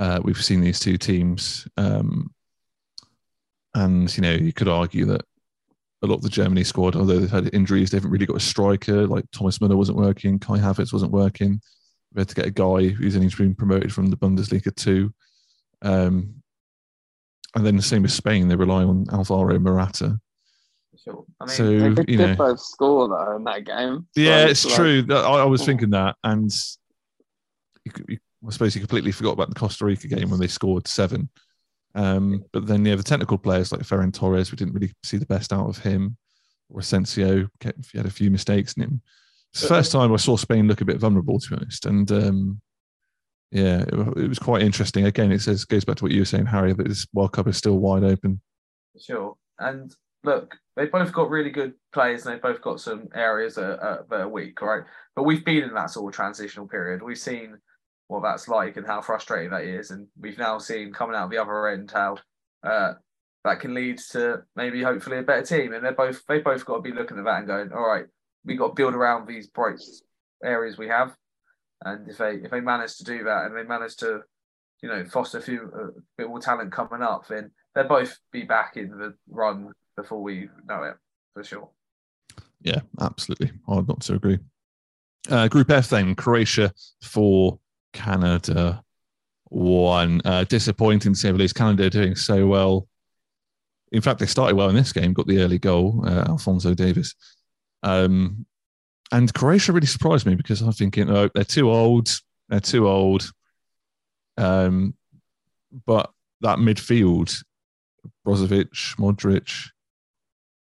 Uh, we've seen these two teams. Um, and, you know, you could argue that a lot of the Germany squad, although they've had injuries, they haven't really got a striker. Like Thomas Müller wasn't working, Kai Havertz wasn't working. We had to get a guy who's only been promoted from the Bundesliga too. Um, and then the same with Spain, they rely on Alvaro Morata. Sure. I mean, So They did, you know, both score though in that game. yeah, Like- it's like- true. I, I was Yeah. thinking that, and you, you, I suppose you completely forgot about the Costa Rica game when they scored seven. Um, but then yeah, the technical players like Ferran Torres, we didn't really see the best out of him. Or Asensio kept, he had a few mistakes in him. It's the first time I saw Spain look a bit vulnerable, to be honest. And um, yeah, it, it was quite interesting. Again, it says goes back to what you were saying, Harry, that this World Cup is still wide open. Sure. And look, they both got really good players and they both got some areas that are, that are weak, right? But we've been in that sort of transitional period. We've seen what that's like and how frustrating that is. And we've now seen coming out the other end how uh, that can lead to maybe hopefully a better team. And they're both they both got to be looking at that and going, all right, we got to build around these bright areas we have. And if they if they manage to do that and they manage to, you know, foster a few a bit more talent coming up, then they'll both be back in the run before we know it, for sure. Yeah, absolutely. Hard not to agree. Uh, Group F then, Croatia for Canada one. Uh, disappointing to say the least. Canada doing so well. In fact, they started well in this game, got the early goal, uh, Alphonso Davies. Um, and Croatia really surprised me because I'm thinking, oh, they're too old. They're too old. Um, but that midfield, Brozovic, Modric,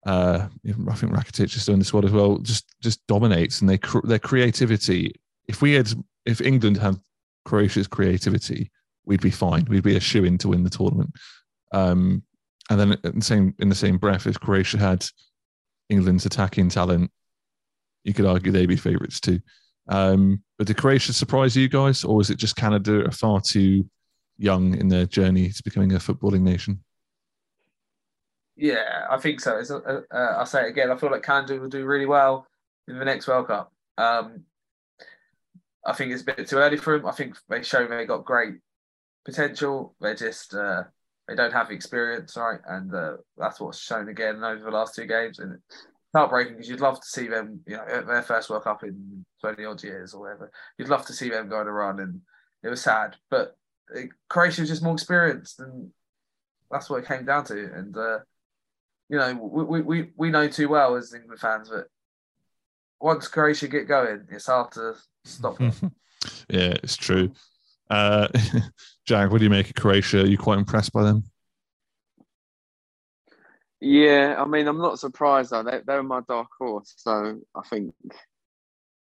uh, I think Rakitic is still in the squad as well. Just just dominates, and they cr- their creativity. If we had, if England had Croatia's creativity, we'd be fine. We'd be a shoe in to win the tournament. Um, and then in the same in the same breath, if Croatia had England's attacking talent, you could argue they'd be favourites too. Um, but did Croatia surprise you guys, or is it just Canada are far too young in their journey to becoming a footballing nation? Yeah, I think so. Uh, I'll say it again. I feel like Canada will do really well in the next World Cup. Um, I think it's a bit too early for them. I think they show they got great potential. They're just uh, they don't have the experience, right? And uh, that's what's shown again over the last two games. And it's heartbreaking because you'd love to see them, you know, their first World Cup in twenty odd years or whatever. You'd love to see them go on run, and it was sad. But uh, Croatia was just more experienced, and that's what it came down to. And uh, you know, we, we, we know too well as England fans that once Croatia get going, it's hard to stop them. <laughs> yeah, it's true. Uh, <laughs> Jack, what do you make of Croatia? Are you quite impressed by them? Yeah, I mean, I'm not surprised though. They, they're my dark horse, so I think,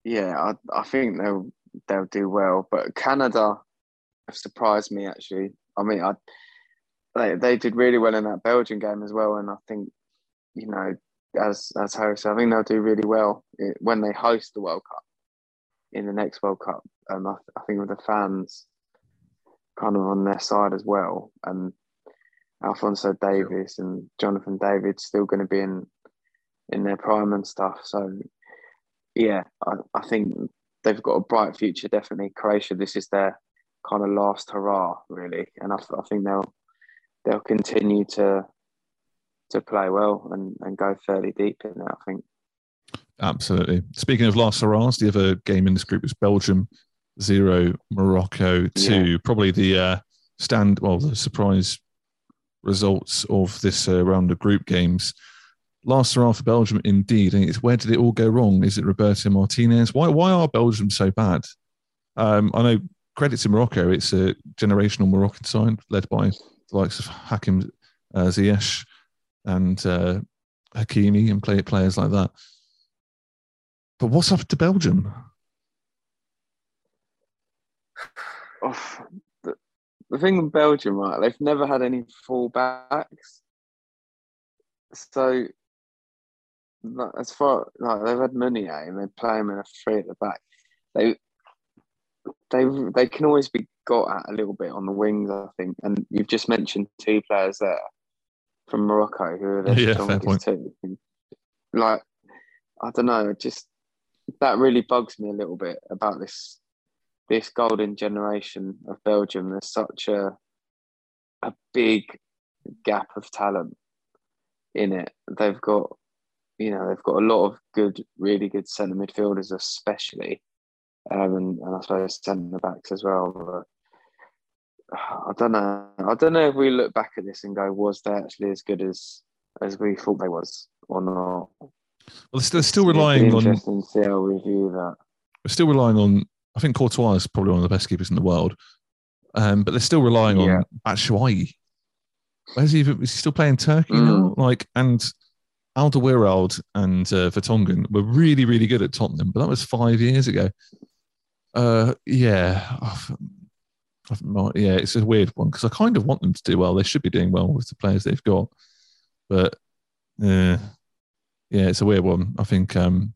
yeah, I, I think they'll they'll do well. But Canada have surprised me actually. I mean, I they they did really well in that Belgian game as well, and I think, you know, as as hosts, I think they'll do really well when they host the World Cup in the next World Cup. Um, I, I think with the fans kind of on their side as well, and Alphonso Davies and Jonathan David still going to be in in their prime and stuff. So yeah, I, I think they've got a bright future. Definitely, Croatia. This is their kind of last hurrah, really, and I, I think they'll they'll continue to to play well and, and go fairly deep in it. I think. Absolutely. Speaking of last hurrahs, the other game in this group was Belgium zero, Morocco two. Yeah. Probably the uh, stand, well, the surprise results of this uh, round of group games. last hurrah for Belgium, indeed. And it's where did it all go wrong? Is it Roberto Martinez? Why why are Belgium so bad? Um, I know credit to Morocco. It's a generational Moroccan side led by the likes of Hakim uh, Ziyech and uh, Hakimi and play, players like that. But what's up to Belgium? <sighs> Oh, the, the thing with Belgium, right? They've never had any fullbacks, so as far like they've had Meunier and they play him in a three at the back. They they they can always be got at a little bit on the wings, I think. And you've just mentioned two players there from Morocco who are their <laughs> Yeah, strongest two. Like I don't know, just that really bugs me a little bit about this this golden generation of Belgium. There's such a a big gap of talent in it. They've got you know, they've got a lot of good, really good centre midfielders, especially, um, and, and I suppose centre backs as well. I don't know. I don't know if we look back at this and go, was they actually as good as as we thought they was or not? Well, they're still, still It'd be relying on interesting to see how we view that. We're still relying on. I think Courtois is probably one of the best keepers in the world, um, but they're still relying Yeah. on Batshuayi. Where's he? even- Is he still playing Turkey now? Like, and Alderweireld and uh, Vertonghen were really, really good at Tottenham, but that was five years ago. Uh, yeah, not, yeah, it's a weird one because I kind of want them to do well. They should be doing well with the players they've got, but uh, yeah, it's a weird one. I think um,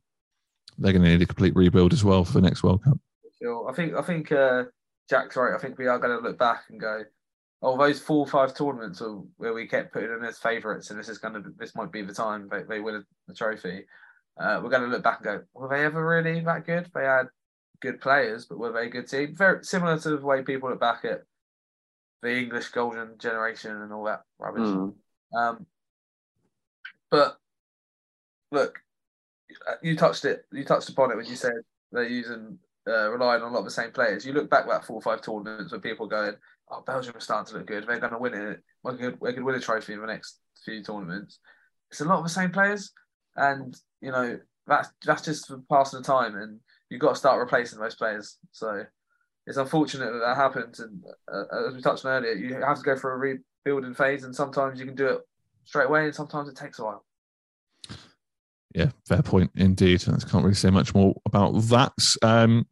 they're going to need a complete rebuild as well for the next World Cup. Sure. I think I think uh, Jack's right. I think we are going to look back and go, oh, those four or five tournaments where we kept putting them as favourites, and this is going to this might be the time they, they win the trophy. Uh, we're going to look back and go, were they ever really that good? They had good players, but were they a good team? Very similar to the way people look back at the English golden generation and all that rubbish. Mm. Um, but look, you touched it. You touched upon it when you said they're using uh, relying on a lot of the same players. You look back that four or five tournaments where people going, "Oh, Belgium are starting to look good. They're going to win it. We could, we could win a trophy in the next few tournaments." It's a lot of the same players, and you know that's that's just for passing the time, and you've got to start replacing those players. So it's unfortunate that that happens, and uh, as we touched on earlier, you have to go through a rebuilding phase, and sometimes you can do it straight away, and sometimes it takes a while. Yeah, fair point indeed. I can't really say much more about that. Um,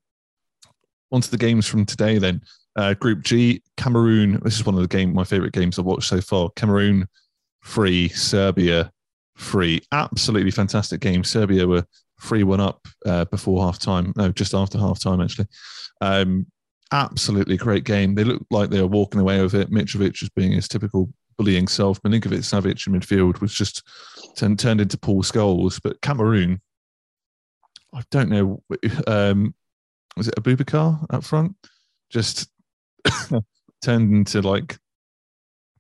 on to the games from today then. Uh, Group G, Cameroon. This is one of the game, my favorite games I've watched so far. Cameroon free, Serbia free. Absolutely fantastic game. Serbia were three one up uh, before half time. No, just after half time actually. Um, absolutely great game. They looked like they were walking away with it. Mitrovic was being his typical bullying self. Milinkovic Savic in midfield was just turned, turned into Paul Scholes. But Cameroon, I don't know. Um, was it Aboubakar up front? Just <laughs> turned into like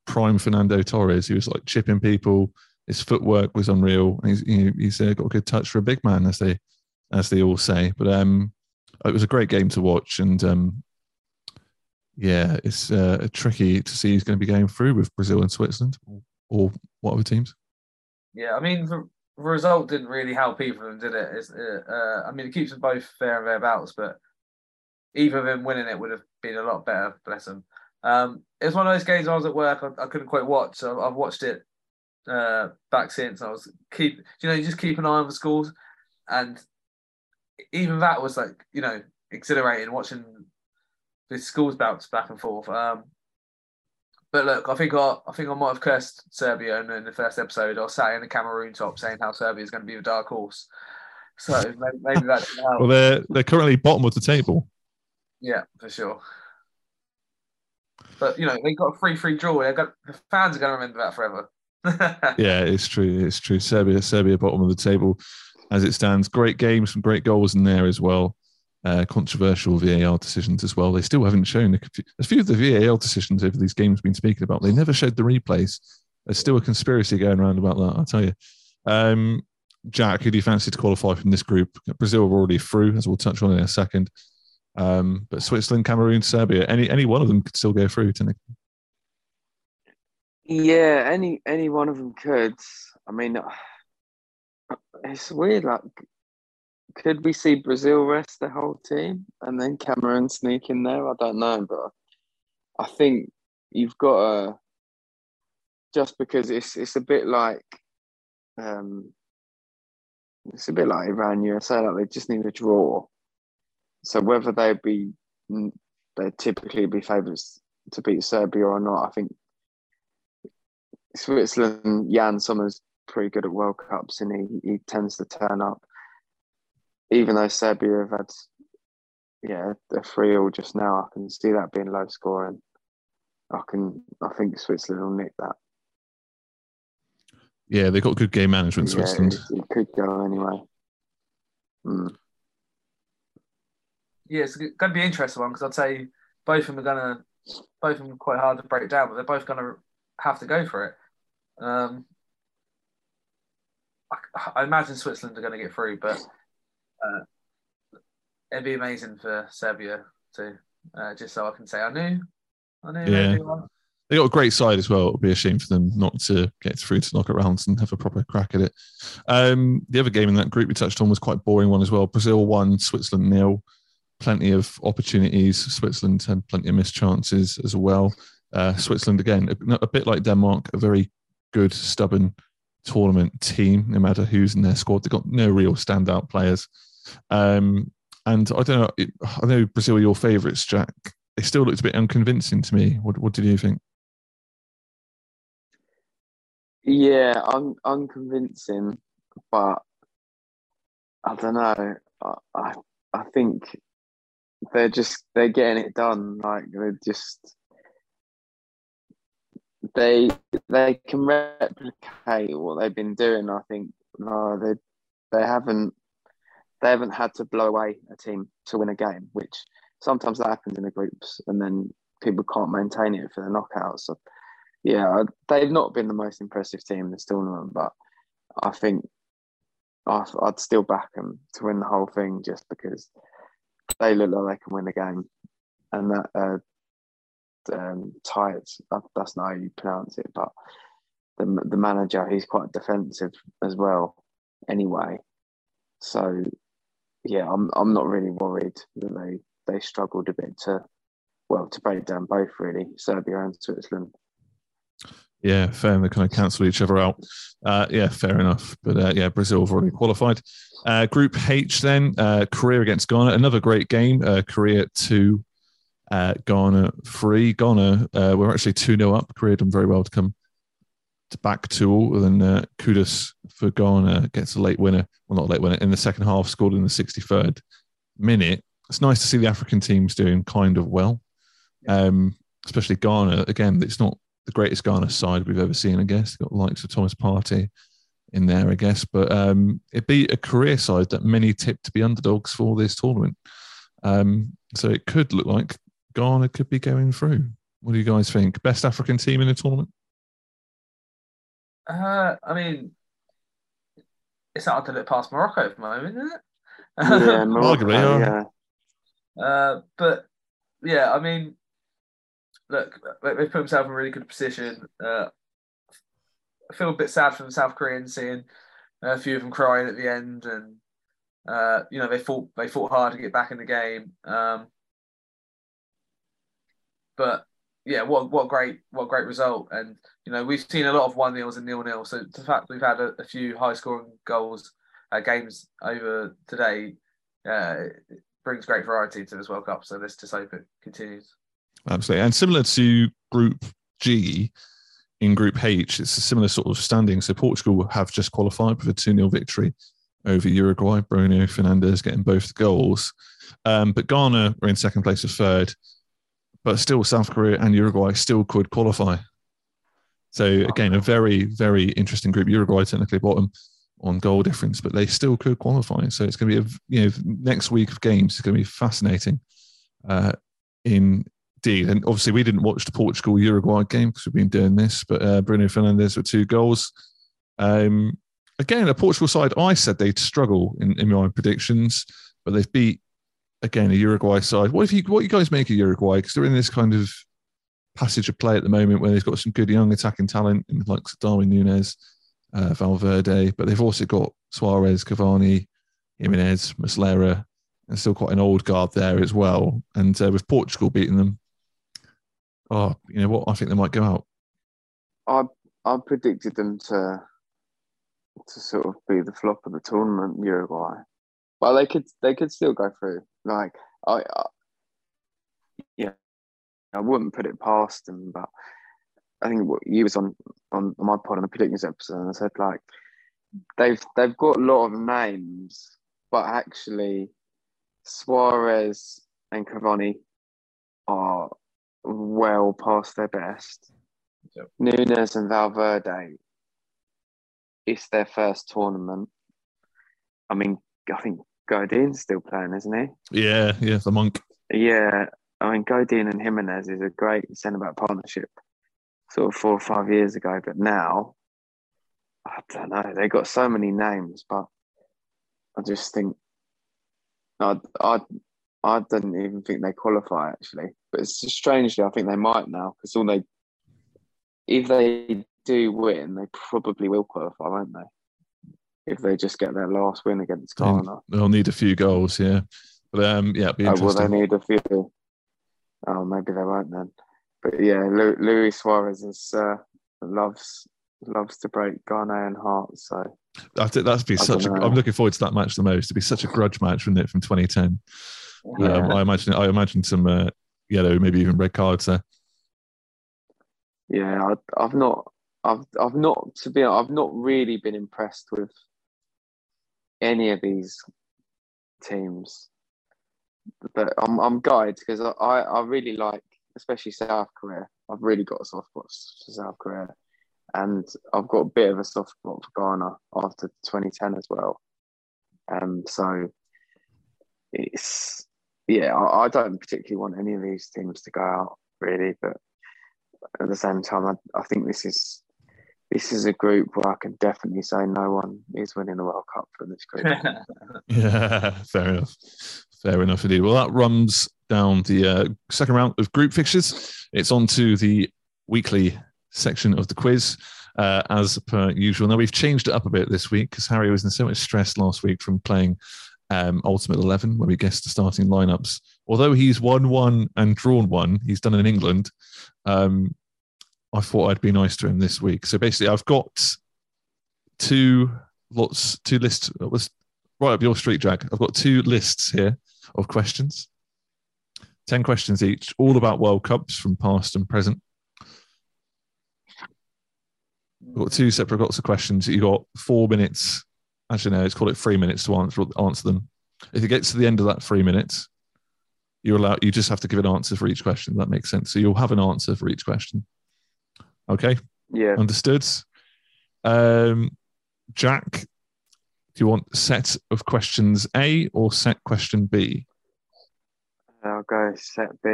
prime Fernando Torres. He was like chipping people. His footwork was unreal. He's you know, he's uh, got a good touch for a big man, as they as they all say. But um, it was a great game to watch, and um, yeah, it's uh, tricky to see who's going to be going through with Brazil and Switzerland, or, what other teams. Yeah, I mean, the result didn't really help either of them, did it? Uh, uh, I mean, it keeps them both fair and thereabouts, but either of them winning it would have been a lot better, bless them. Um, it was one of those games I was at work, I, I couldn't quite watch, so I've watched it uh, back since. I was keep, you know, you just keep an eye on the scores, and even that was like, you know, exhilarating watching the scores bounce back and forth. Um, but look, I think I, I think I might have cursed Serbia in, in the first episode. I sat in the Cameroon top saying how Serbia is going to be the dark horse. So maybe, maybe that. Well, they're they're currently bottom of the table. Yeah, for sure. But you know, they got a free free draw. They got the fans are going to remember that forever. <laughs> yeah, it's true. It's true. Serbia, Serbia, bottom of the table as it stands. Great games, some great goals in there as well. Uh, controversial VAR decisions as well. They still haven't shown a, a few of the VAR decisions over these games we've been speaking about. They never showed the replays. There's still a conspiracy going around about that. I'll tell you. Um, Jack, who do you fancy to qualify from this group? Brazil are already through, as we'll touch on in a second. Um, but Switzerland, Cameroon, Serbia, any any one of them could still go through, technically. Yeah, any any one of them could. I mean, <sighs> it's weird. Like, could we see Brazil rest the whole team and then Cameroon sneak in there? I don't know, but I think you've got to just because it's it's a bit like um it's a bit like Iran USA, like they just need a draw. So whether they be they typically be favourites to beat Serbia or not, I think Switzerland, Yann Sommer's pretty good at World Cups and he, he tends to turn up. Even though Serbia have had yeah, a three all just now, I can see that being low scoring. I can I think Switzerland will nick that. Yeah, they've got good game management, Switzerland. Yeah, it, it could go anyway. Mm. Yeah, it's going to be an interesting one because I'd say both of them are going to, both of them are quite hard to break down, but they're both going to have to go for it. Um, I, I imagine Switzerland are going to get through, but uh, it'd be amazing for Serbia to, uh, just so I can say I knew, I knew. Yeah. They got a great side as well. It would be a shame for them not to get through to knockout rounds and have a proper crack at it. Um, the other game in that group we touched on was quite a boring one as well. Brazil won, Switzerland nil. Plenty of opportunities. Switzerland had plenty of missed chances as well. Uh, Switzerland again, a, a, bit like Denmark, a very good, stubborn tournament team. No matter who's in their squad, they've got no real standout players. Um, and I don't know. It, I know Brazil are your favourites, Jack. They still looked a bit unconvincing to me. What, what did you think? Yeah, un- unconvincing, but I don't know. I, I I think they're just they're getting it done. Like they're just they they can replicate what they've been doing. I think no, they they haven't they haven't had to blow away a team to win a game, which sometimes that happens in the groups, and then people can't maintain it for the knockouts. So yeah, they've not been the most impressive team in this tournament, but I think I'd still back them to win the whole thing just because they look like they can win the game. And that uh, um, Tite, that's not how you pronounce it, but the, the manager, he's quite defensive as well, anyway. So, yeah, I'm I'm not really worried that they they struggled a bit to, well, to break down both really, Serbia and Switzerland. Yeah, fair. And They kind of cancel each other out. Uh, yeah, fair enough. But uh, yeah, Brazil have already qualified. Uh, group H then, uh, Korea against Ghana. Another great game. Uh, Korea 2, uh, Ghana 3. Ghana uh, were actually 2 0 up. Korea done very well to come to back two all. And then uh, Kudus for Ghana gets a late winner. Well, not a late winner. In the second half, scored in the 63rd minute. It's nice to see the African teams doing kind of well. Um, especially Ghana. Again, it's not the greatest Ghana side we've ever seen, I guess. Got the likes of Thomas Partey in there, I guess. But um, it be a Korea side that many tipped to be underdogs for this tournament. Um, so it could look like Ghana could be going through. What do you guys think? Best African team in the tournament? Uh, I mean, it's hard to look past Morocco at the moment, isn't it? Yeah, <laughs> Morocco, Arguably, yeah. Uh, but yeah, I mean, look, they've put themselves in a really good position. Uh, I feel a bit sad for the South Koreans seeing a few of them crying at the end, and uh, you know they fought they fought hard to get back in the game. Um, but yeah, what what great what great result, and you know we've seen a lot of one nils and nil nil. So the fact we've had a, a few high scoring goals uh, games over today uh, brings great variety to this World Cup. So let's just hope it continues. Absolutely. And similar to Group G, in Group H, it's a similar sort of standing. So Portugal have just qualified with a 2 0 victory over Uruguay. Bruno Fernandes getting both goals. Um, but Ghana are in second place or third. But still, South Korea and Uruguay still could qualify. So again, a very, very interesting group. Uruguay technically bottom on goal difference, but they still could qualify. So it's going to be a you know next week of games is going to be fascinating uh, indeed. And obviously, we didn't watch the Portugal Uruguay game because we've been doing this, but uh, Bruno Fernandes with two goals. Um, again, a Portugal side, I said they'd struggle in, in my predictions, but they've beat again a Uruguay side. What if you what you guys make of Uruguay? Because they're in this kind of passage of play at the moment where they've got some good young attacking talent in like Darwin Nunez, uh, Valverde, but they've also got Suarez, Cavani, Giménez, Muslera, and still quite an old guard there as well. And uh, with Portugal beating them, oh, you know what? I think they might go out. I I predicted them to to sort of be the flop of the tournament, Uruguay. Well, they could they could still go through. Like I, I yeah, I wouldn't put it past them, but I think what you was on on my pod on the predictions episode, and I said like they've they've got a lot of names, but actually Suarez and Cavani are well past their best. Yep. Núñez and Valverde, it's their first tournament. I mean, I think Godin's still playing, isn't he? Yeah, yeah, the monk. Yeah, I mean, Godin and Giménez is a great centre back partnership, sort of four or five years ago. But now, I don't know. They got so many names, but I just think I I I didn't even think they qualify actually. But it's just strangely, I think they might now because all they if they do win, they probably will qualify, won't they? If they just get their last win against Ghana. They'll need a few goals, yeah. But um, yeah, it'd be Oh, will they need a few? Oh, maybe they won't then. But yeah, Lu- Luis Suarez is uh, loves loves to break Ghanaian hearts. So I think that'd be I such. A. I'm looking forward to that match the most. It'd be such a grudge match, wouldn't it, from 2010? Yeah. Um, I imagine. I imagine some uh, yellow, maybe even red cards there. yeah, I, I've not, I've, I've not to be, I've not really been impressed with any of these teams. But I'm, I'm because I, I, I really like, especially South Korea. I've really got a soft spot for South Korea, and I've got a bit of a soft spot for Ghana after 2010 as well. Um, so it's yeah, I, I don't particularly want any of these teams to go out really, but at the same time, I, I think this is this is a group where I can definitely say no one is winning the World Cup from this group. <laughs> Yeah, fair enough. Fair enough indeed. Well, that runs down the uh, second round of group fixtures. It's on to the weekly section of the quiz, uh, as per usual. Now, we've changed it up a bit this week because Harry was in so much stress last week from playing um, Ultimate 11, where we guessed the starting lineups. Although he's won one and drawn one, he's done it in England. Um, I thought I'd be nice to him this week. So basically, I've got two lots, two lists. It was right up your street, Jack. I've got two lists here of questions. 10 questions each, all about World Cups from past and present. I've got two separate lots of questions. You got four minutes. Actually, no, let's call it three minutes to answer answer them. If it gets to the end of that three minutes, you're allowed. You just have to give an answer for each question. That makes sense. So you'll have an answer for each question. Okay, Yeah, understood. Um, Jack, do you want set of questions A or set question B? I'll go set B.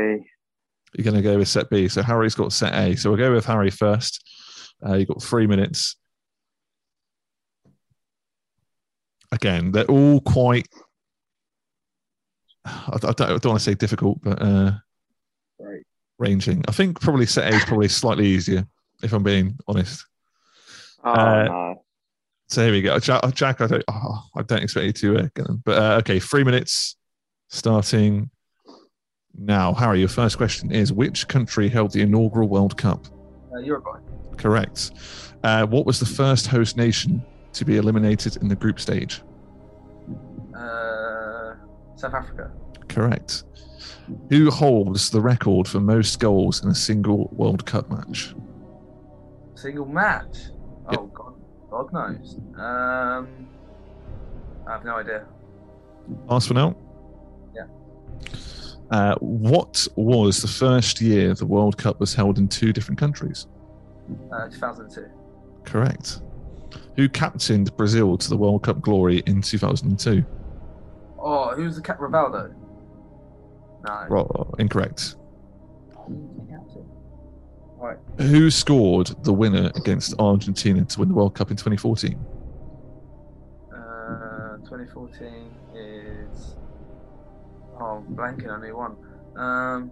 You're going to go with set B. So Harry's got set A. So we'll go with Harry first. Uh, you've got three minutes. Again, they're all quite. I, I don't, I don't want to say difficult, but uh, Right. ranging. I think probably set A is probably slightly easier, if I'm being honest. Oh Uh, no. So here we go, Jack. Jack I don't, oh, I don't expect you to uh, get them, but uh, okay, three minutes starting now. Harry, your first question is: Which country held the inaugural World Cup? Uh, Uruguay. Correct. Uh, what was the first host nation to be eliminated in the group stage? Uh, South Africa. Correct. Who holds the record for most goals in a single World Cup match? Single match. Yep. Oh God, God knows. Um, I have no idea. Last one out. Yeah. Uh, what was the first year the World Cup was held in two different countries? Uh, 2002. Correct. Who captained Brazil to the World Cup glory in 2002? Oh, who's the cat? Rivaldo. No. Incorrect. Right. Who scored the winner against Argentina to win the World Cup in 2014? Uh, 2014 is. Oh, I'm blanking on who won. Um.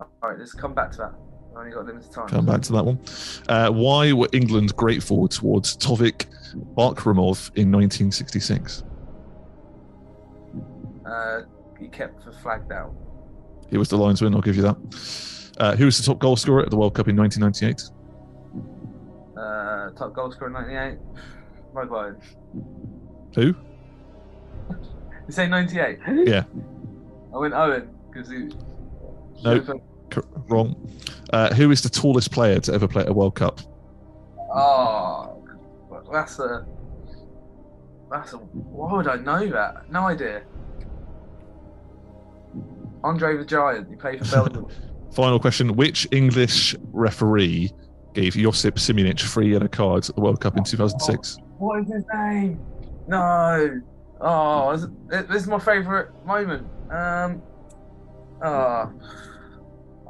All right, let's come back to that. I only got limited time. Come back to that one. Uh, why were England grateful towards Tofiq Bahramov in 1966? Uh, he kept the flag down. He was the Lions win, I'll give you that. Uh, who was the top goal scorer at the World Cup in 1998? Uh, top goal scorer in '98. Maguire. Who? You say '98? Yeah, I went Owen because he. No. wrong. Uh, who is the tallest player to ever play at a World Cup? Oh, that's a. That's a. Why would I know that? No idea. Andre the Giant. He played for <laughs> Belgium. Final question: Which English referee gave Josip Šimunić three yellow cards at the World Cup in 2006? what is his name? No. Oh, this, this is my favourite moment. Um. Oh,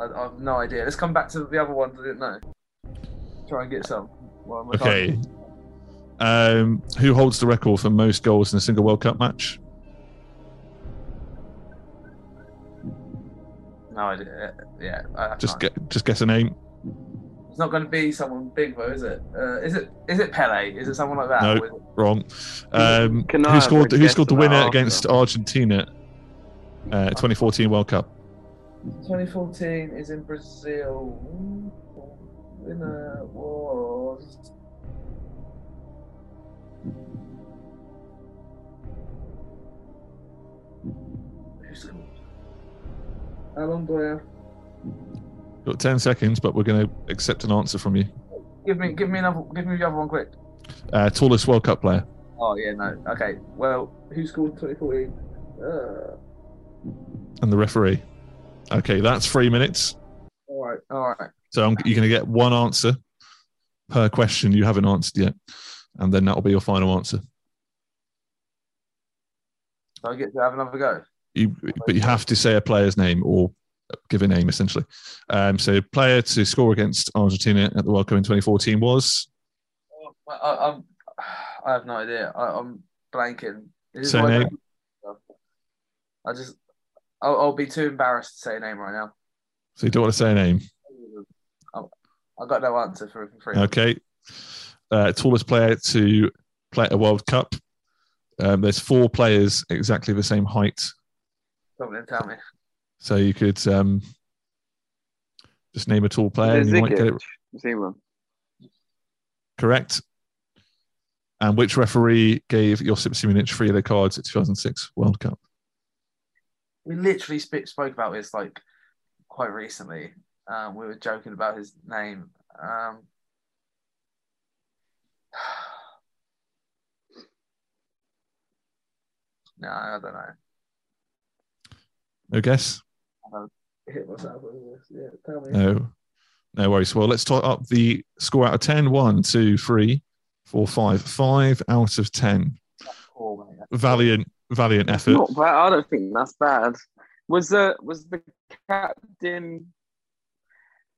I, I have no idea. Let's come back to the other ones I didn't know. Try and get some. Well, Okay. Um, who holds the record for most goals in a single World Cup match? No idea. Yeah. I have Just no get, just guess a name. It's not going to be someone big though, is it? Uh, is it? Is it Pele? Is it someone like that? No. Or it- Wrong. Um, Can who have scored? Who scored the winner that against Argentina? Uh, 2014 World Cup. 2014 is in Brazil. Winner was. Who scored? How long do I have? Got 10 seconds, but we're going to accept an answer from you. Give me, give me another, give me the other one quick. Uh, tallest World Cup player. Oh yeah, no. Okay. Well, who scored 2014? Uh, and the referee. Okay, that's three minutes. all right, all right. So I'm, you're going to get one answer per question you haven't answered yet, and then that'll be your final answer. So I get to have another go. You, but you have to say a player's name or give a name essentially. Um, so player to score against Argentina at the World Cup in 2014 was I, I, I'm, I have no idea. I, I'm blanking. Say I name. I just, I'll, I'll be too embarrassed to say a name right now. so you don't want to say a name. I've got no answer for for free. Okay, uh, tallest player to play at a World Cup. Um, there's four players exactly the same height, Something tell me. so you could um, just name a tall player and you might get it correct. And which referee gave Josip Šimunić three of the cards at 2006 World Cup? We literally sp- spoke about this like quite recently. Um, we were joking about his name. Um, <sighs> no, I don't know. No guess. Hit myself with this. Yeah, tell me. No, no worries. Well, let's talk up the score out of 10. 1, 2, 3, 4, 5. 5 out of 10. Oh, Valiant, valiant effort. not bad. I don't think that's bad. Was the was the captain?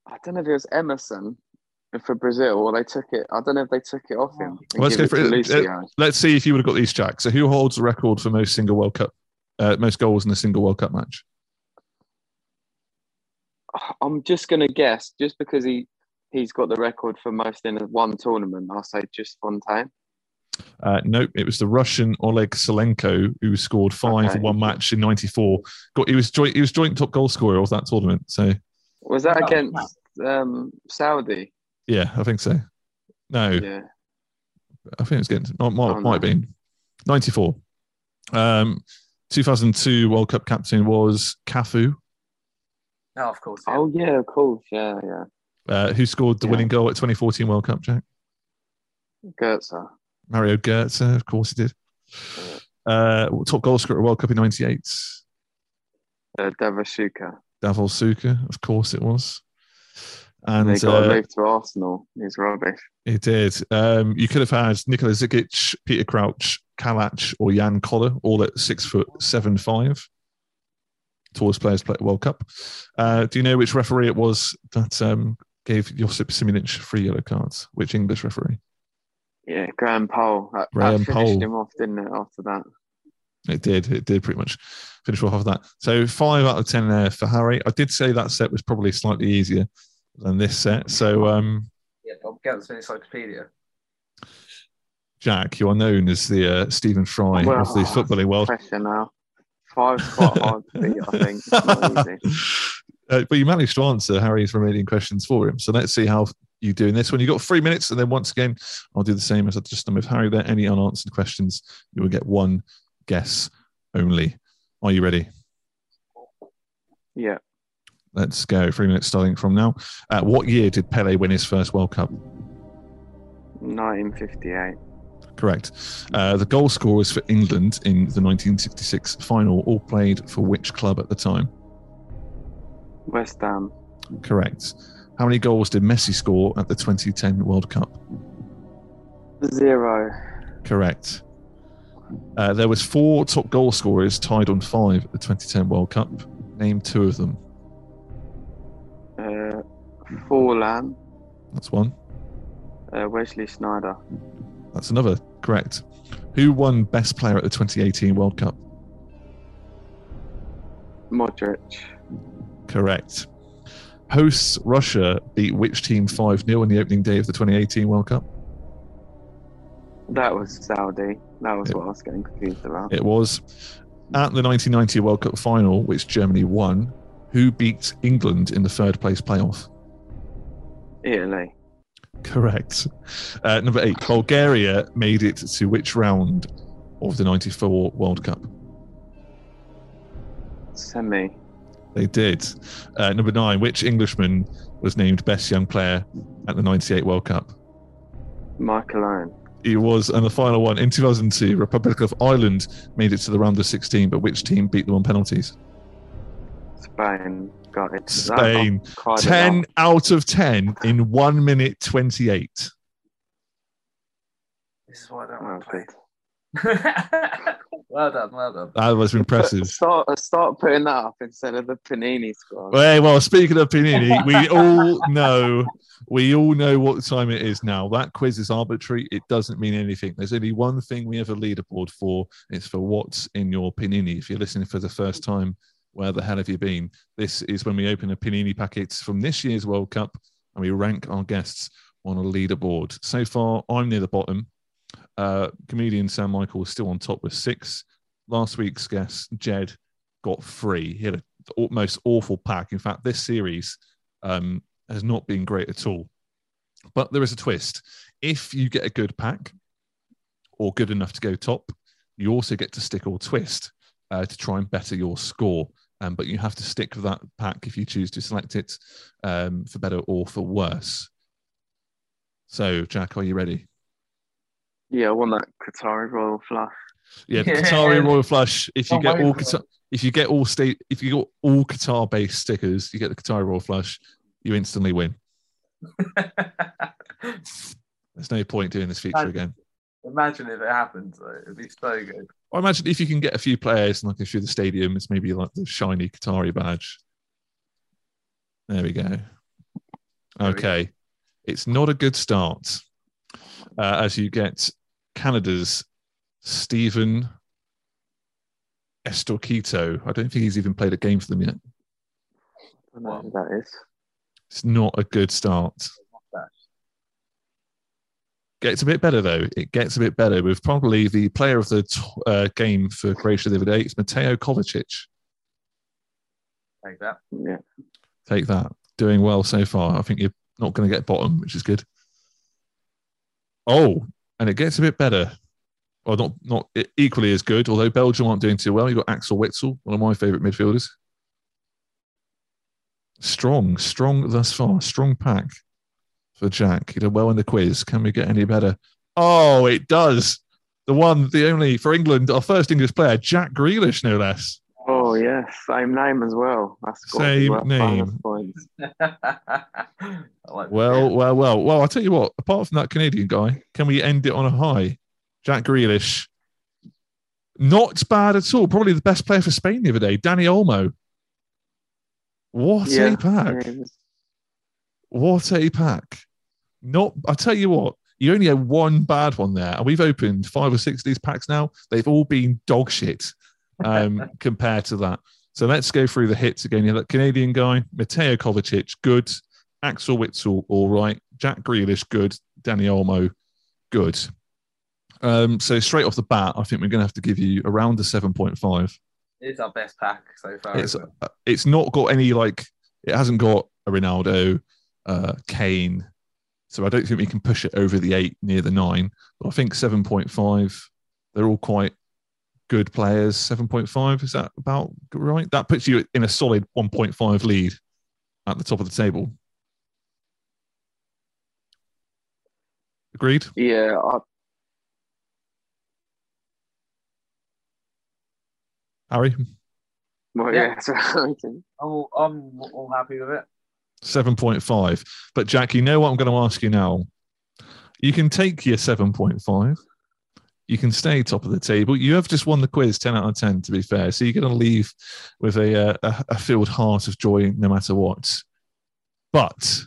I don't know if it was Emerson for Brazil, or they took it. I don't know if they took it off him. and Let's go for. Lucio. Let's see if you would have got these, Jack. So, who holds the record for most single World Cup, uh, most goals in a single World Cup match? I'm just gonna guess, just because he he's got the record for most in one tournament. I'll say just Fontaine. Uh, nope, it was the Russian Oleg Salenko who scored five Okay. in one match in '94. Got he was joint he was joint top goal scorer of that tournament. So Was that against um, Saudi? yeah, I think so. No, Yeah. I think it's getting might, might, Oh, might have been '94. Um, 2002 World Cup captain was Cafu, No, of course. Yeah. Oh yeah, of course. Yeah, yeah. uh, who scored the Yeah. winning goal at 2014 World Cup. Jack Goetze. Mario Götze, of course he did. Uh, top goal scorer at World Cup in '98. Uh, Davor Šuker. Davor Šuker, of course it was. And they got uh, to to Arsenal. He's rubbish. It did. Um, you could have had Nikola Zigic, Peter Crouch, Kalac, or Jan Koller, all at six foot seven five. Tallest players play at World Cup. Uh, do you know which referee it was that um, gave Josip Šimunić three yellow cards? Which English referee? Yeah, Graham Poll. That, Graham that finished Poll. him off, didn't it? After that. It did. It did pretty much finish off of that. So five out of ten there for Harry. I did say that set was probably slightly easier, than this set. So, um, Yeah, I'll get this encyclopedia. Jack, you are known as the uh, Stephen Fry Well, of the footballing world. Pressure now. Five's quite hard to beat, I think. It's not <laughs> easy. Uh, but you managed to answer Harry's remaining questions for him. So let's see how you do in this one. You've got three minutes, and then once again, I'll do the same as I've just done with Harry there. Any unanswered questions, you will get one guess only. Are you ready? Yeah. Let's go. Three minutes starting from now. Uh, what year did Pele win his first World Cup? 1958. Correct. Uh, the goal scorers for England in the 1966 final all played for which club at the time? West Ham. Correct. How many goals did Messi score at the 2010 World Cup? Zero. Correct. Uh, there was four top goal scorers tied on five at the 2010 World Cup. Name two of them. Forlan. That's one. Uh, Wesley Sneijder. That's another. Correct. Who won Best Player at the 2018 World Cup? Modric. Correct. Hosts Russia beat which team 5 0 on the opening day of the 2018 World Cup? That was Saudi. That was what I was getting confused about. It was at the 1990 World Cup final, which Germany won. Who beat England in the third place playoff? Italy. Correct. Uh, number eight, Bulgaria made it to which round of the 94 World Cup? Semi. They did. Uh, number nine, which Englishman was named best young player at the 98 World Cup? Michael Owen. He was, and the final one in 2002, Republic of Ireland made it to the round of 16, but which team beat them on penalties? Spain. Got it. Spain. That- I 10 enough. out of 10 in 1 minute 28. This is why I don't want to play. well done, well done. That was impressive. Start, start putting that up instead of the Panini score. Well, well, speaking of Panini, we all know we all know what time it is now. That quiz is arbitrary. It doesn't mean anything. There's only one thing we have a leaderboard for. It's for what's in your Panini. If you're listening for the first time, where the hell have you been? This is when we open a Panini packet from this year's World Cup and we rank our guests on a leaderboard. So far, I'm near the bottom. Uh, comedian Sam Michael is still on top with six. Last week's guest, Jed, got three. He had a most awful pack. In fact, this series um, has not been great at all. But there is a twist. If you get a good pack or good enough to go top, you also get to stick or twist uh, to try and better your score. Um, but you have to stick with that pack if you choose to select it um, for better or for worse. So, Jack, are you ready? Yeah, I want that Qatari Royal Flush. Yeah, the <laughs> Qatari Royal Flush. If you Oh, get all Qatar, if you get all state, if you got all Qatar based stickers, you get the Qatari Royal Flush. You instantly win. <laughs> There's no point doing this feature Imagine- again. Imagine if it happened, though. It'd be so good. I imagine if you can get a few players and like through the stadium, it's maybe like the shiny Qatari badge. There we go. Okay. It's not a good start uh, as you get Canada's Stephen Eustáquio. I don't think he's even played a game for them yet. I don't know who that is. It's not a good start. Gets a bit better though. It gets a bit better with probably the player of the t- uh, game for Croatia the other day. It's Mateo Kovacic. Take that. Yeah. Take that. Doing well so far. I think you're not going to get bottom, which is good. Oh, and it gets a bit better. Well, not not equally as good. Although Belgium aren't doing too well. You've got Axel Witsel, one of my favourite midfielders. Strong, strong thus far. Strong pack for Jack. He did well in the quiz. Can we get any better? Oh, it does. The one, the only for England, our first English player, Jack Grealish, no less. Oh, yes, Same name as well. That's got to be Same name. Points. <laughs> Like Well, well, well, well. I'll tell you what. Apart from that Canadian guy, can we end it on a high? Jack Grealish, not bad at all. Probably the best player for Spain the other day, Dani Olmo. What Yeah, a pack! yeah, it was- What a pack! Not. I tell you what. You only had one bad one there, and we've opened five or six of these packs now. They've all been dog shit um, <laughs> compared to that. So let's go through the hits again. You have that Canadian guy, Mateo Kovacic, good. Axel Witsel, all right. Jack Grealish, good. Dani Olmo, good. Um, so straight off the bat, I think we're going to have to give you around a 7.5. It's our best pack so far. It's it? uh, it's not got any like it hasn't got a Ronaldo, uh, Kane. So I don't think we can push it over the eight near the nine. But I think 7.5, they're all quite good players. 7.5, is that about right? That puts you in a solid 1.5 lead at the top of the table. Agreed? Yeah, I, Harry? well, Yeah. yeah. <laughs> that's what I think. I'm all, I'm all happy with it. 7.5. But Jack, you know what I'm going to ask you now? You can take your 7.5. You can stay top of the table. You have just won the quiz 10 out of 10, to be fair. So you're going to leave with a, uh, a, a filled heart of joy no matter what. But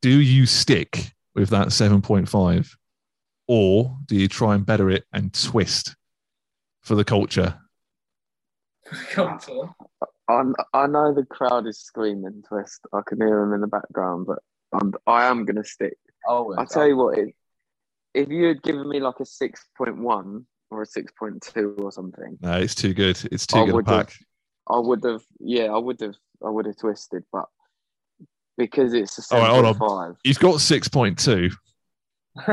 do you stick with that 7.5? Or do you try and better it and twist for the culture? <laughs> Come on. I, I know the crowd is screaming twist. I can hear them in the background, but I'm, I am going to stick. Oh, I'll tell you what, if, if you had given me like a 6.1 or a 6.2 or something, No, it's too good. It's too I good a would have, pack. I would have, yeah, I would have, I would have twisted, but because it's a All right, hold on. 7.5, You've got 6.2. <laughs>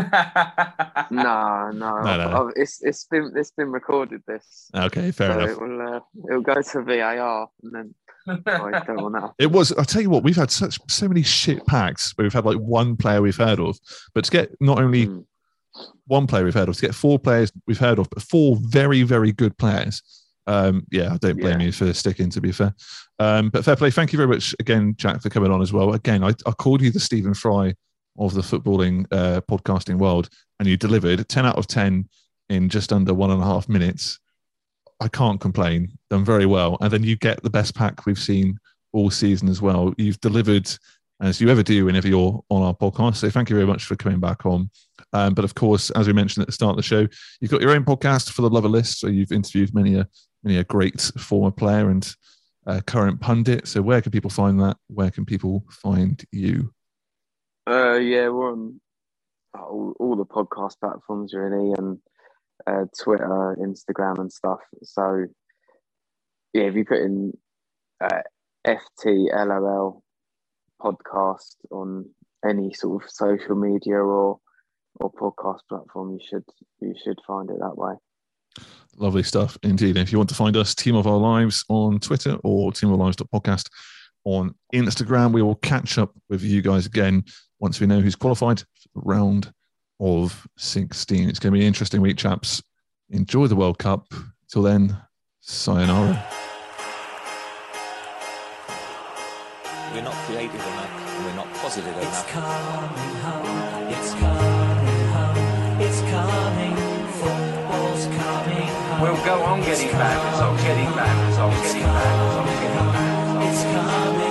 no, no, No, no. I've- it's it's been it's been recorded. This, Okay, fair so enough. it will uh, it'll go to VAR, and then I don't want that. It was. I'll tell you what. We've had such so many shit packs where we've had like one player we've heard of, but to get not only Mm. one player we've heard of, to get four players we've heard of, but four very very good players. Um, yeah, I don't blame Yeah. you for sticking. To be fair, um, but fair play. Thank you very much again, Jack, for coming on as well. Again, I, I called you the Stephen Fry of the footballing uh, podcasting world, and you delivered ten out of ten in just under one and a half minutes. I can't complain. Done very well. And then you get the best pack we've seen all season as well. You've delivered as you ever do whenever you're on our podcast. So thank you very much for coming back on. Um, but of course, as we mentioned at the start of the show, you've got your own podcast for the Lover List. So you've interviewed many a many a great former player and uh, current pundit. So where can people find that? Where can people find you? Uh, yeah, we're on all, all the podcast platforms really, and uh, Twitter, Instagram, and stuff. So yeah, if you put in uh, FTLOL podcast on any sort of social media or or podcast platform, you should you should find it that way. Lovely stuff indeed. And if you want to find us, Team of Our Lives on Twitter or Team of Our Lives podcast on Instagram, we will catch up with you guys again once we know who's qualified for the round of 16. It's going to be an interesting week, chaps. Enjoy the World Cup. Till then, sayonara. We're not creative enough and we're not positive It's enough. coming home, it's coming home, it's coming, football's coming home. We'll go on It's getting bad results, getting bad results, It's getting bad results, getting bad coming. It's coming,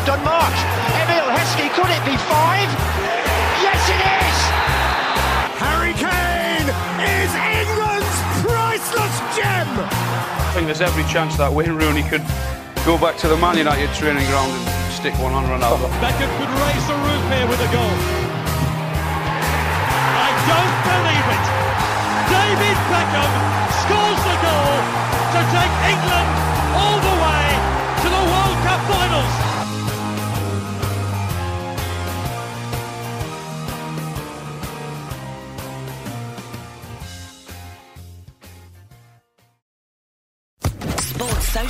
left on March. Emile Heskey, could it be five? Yes, it is! Harry Kane is England's priceless gem! I think there's every chance that Wayne Rooney could go back to the Man United training ground and stick one on Ronaldo. Beckham could raise the roof here with a goal. I don't believe it! David Beckham scores the goal to take England all the way to the World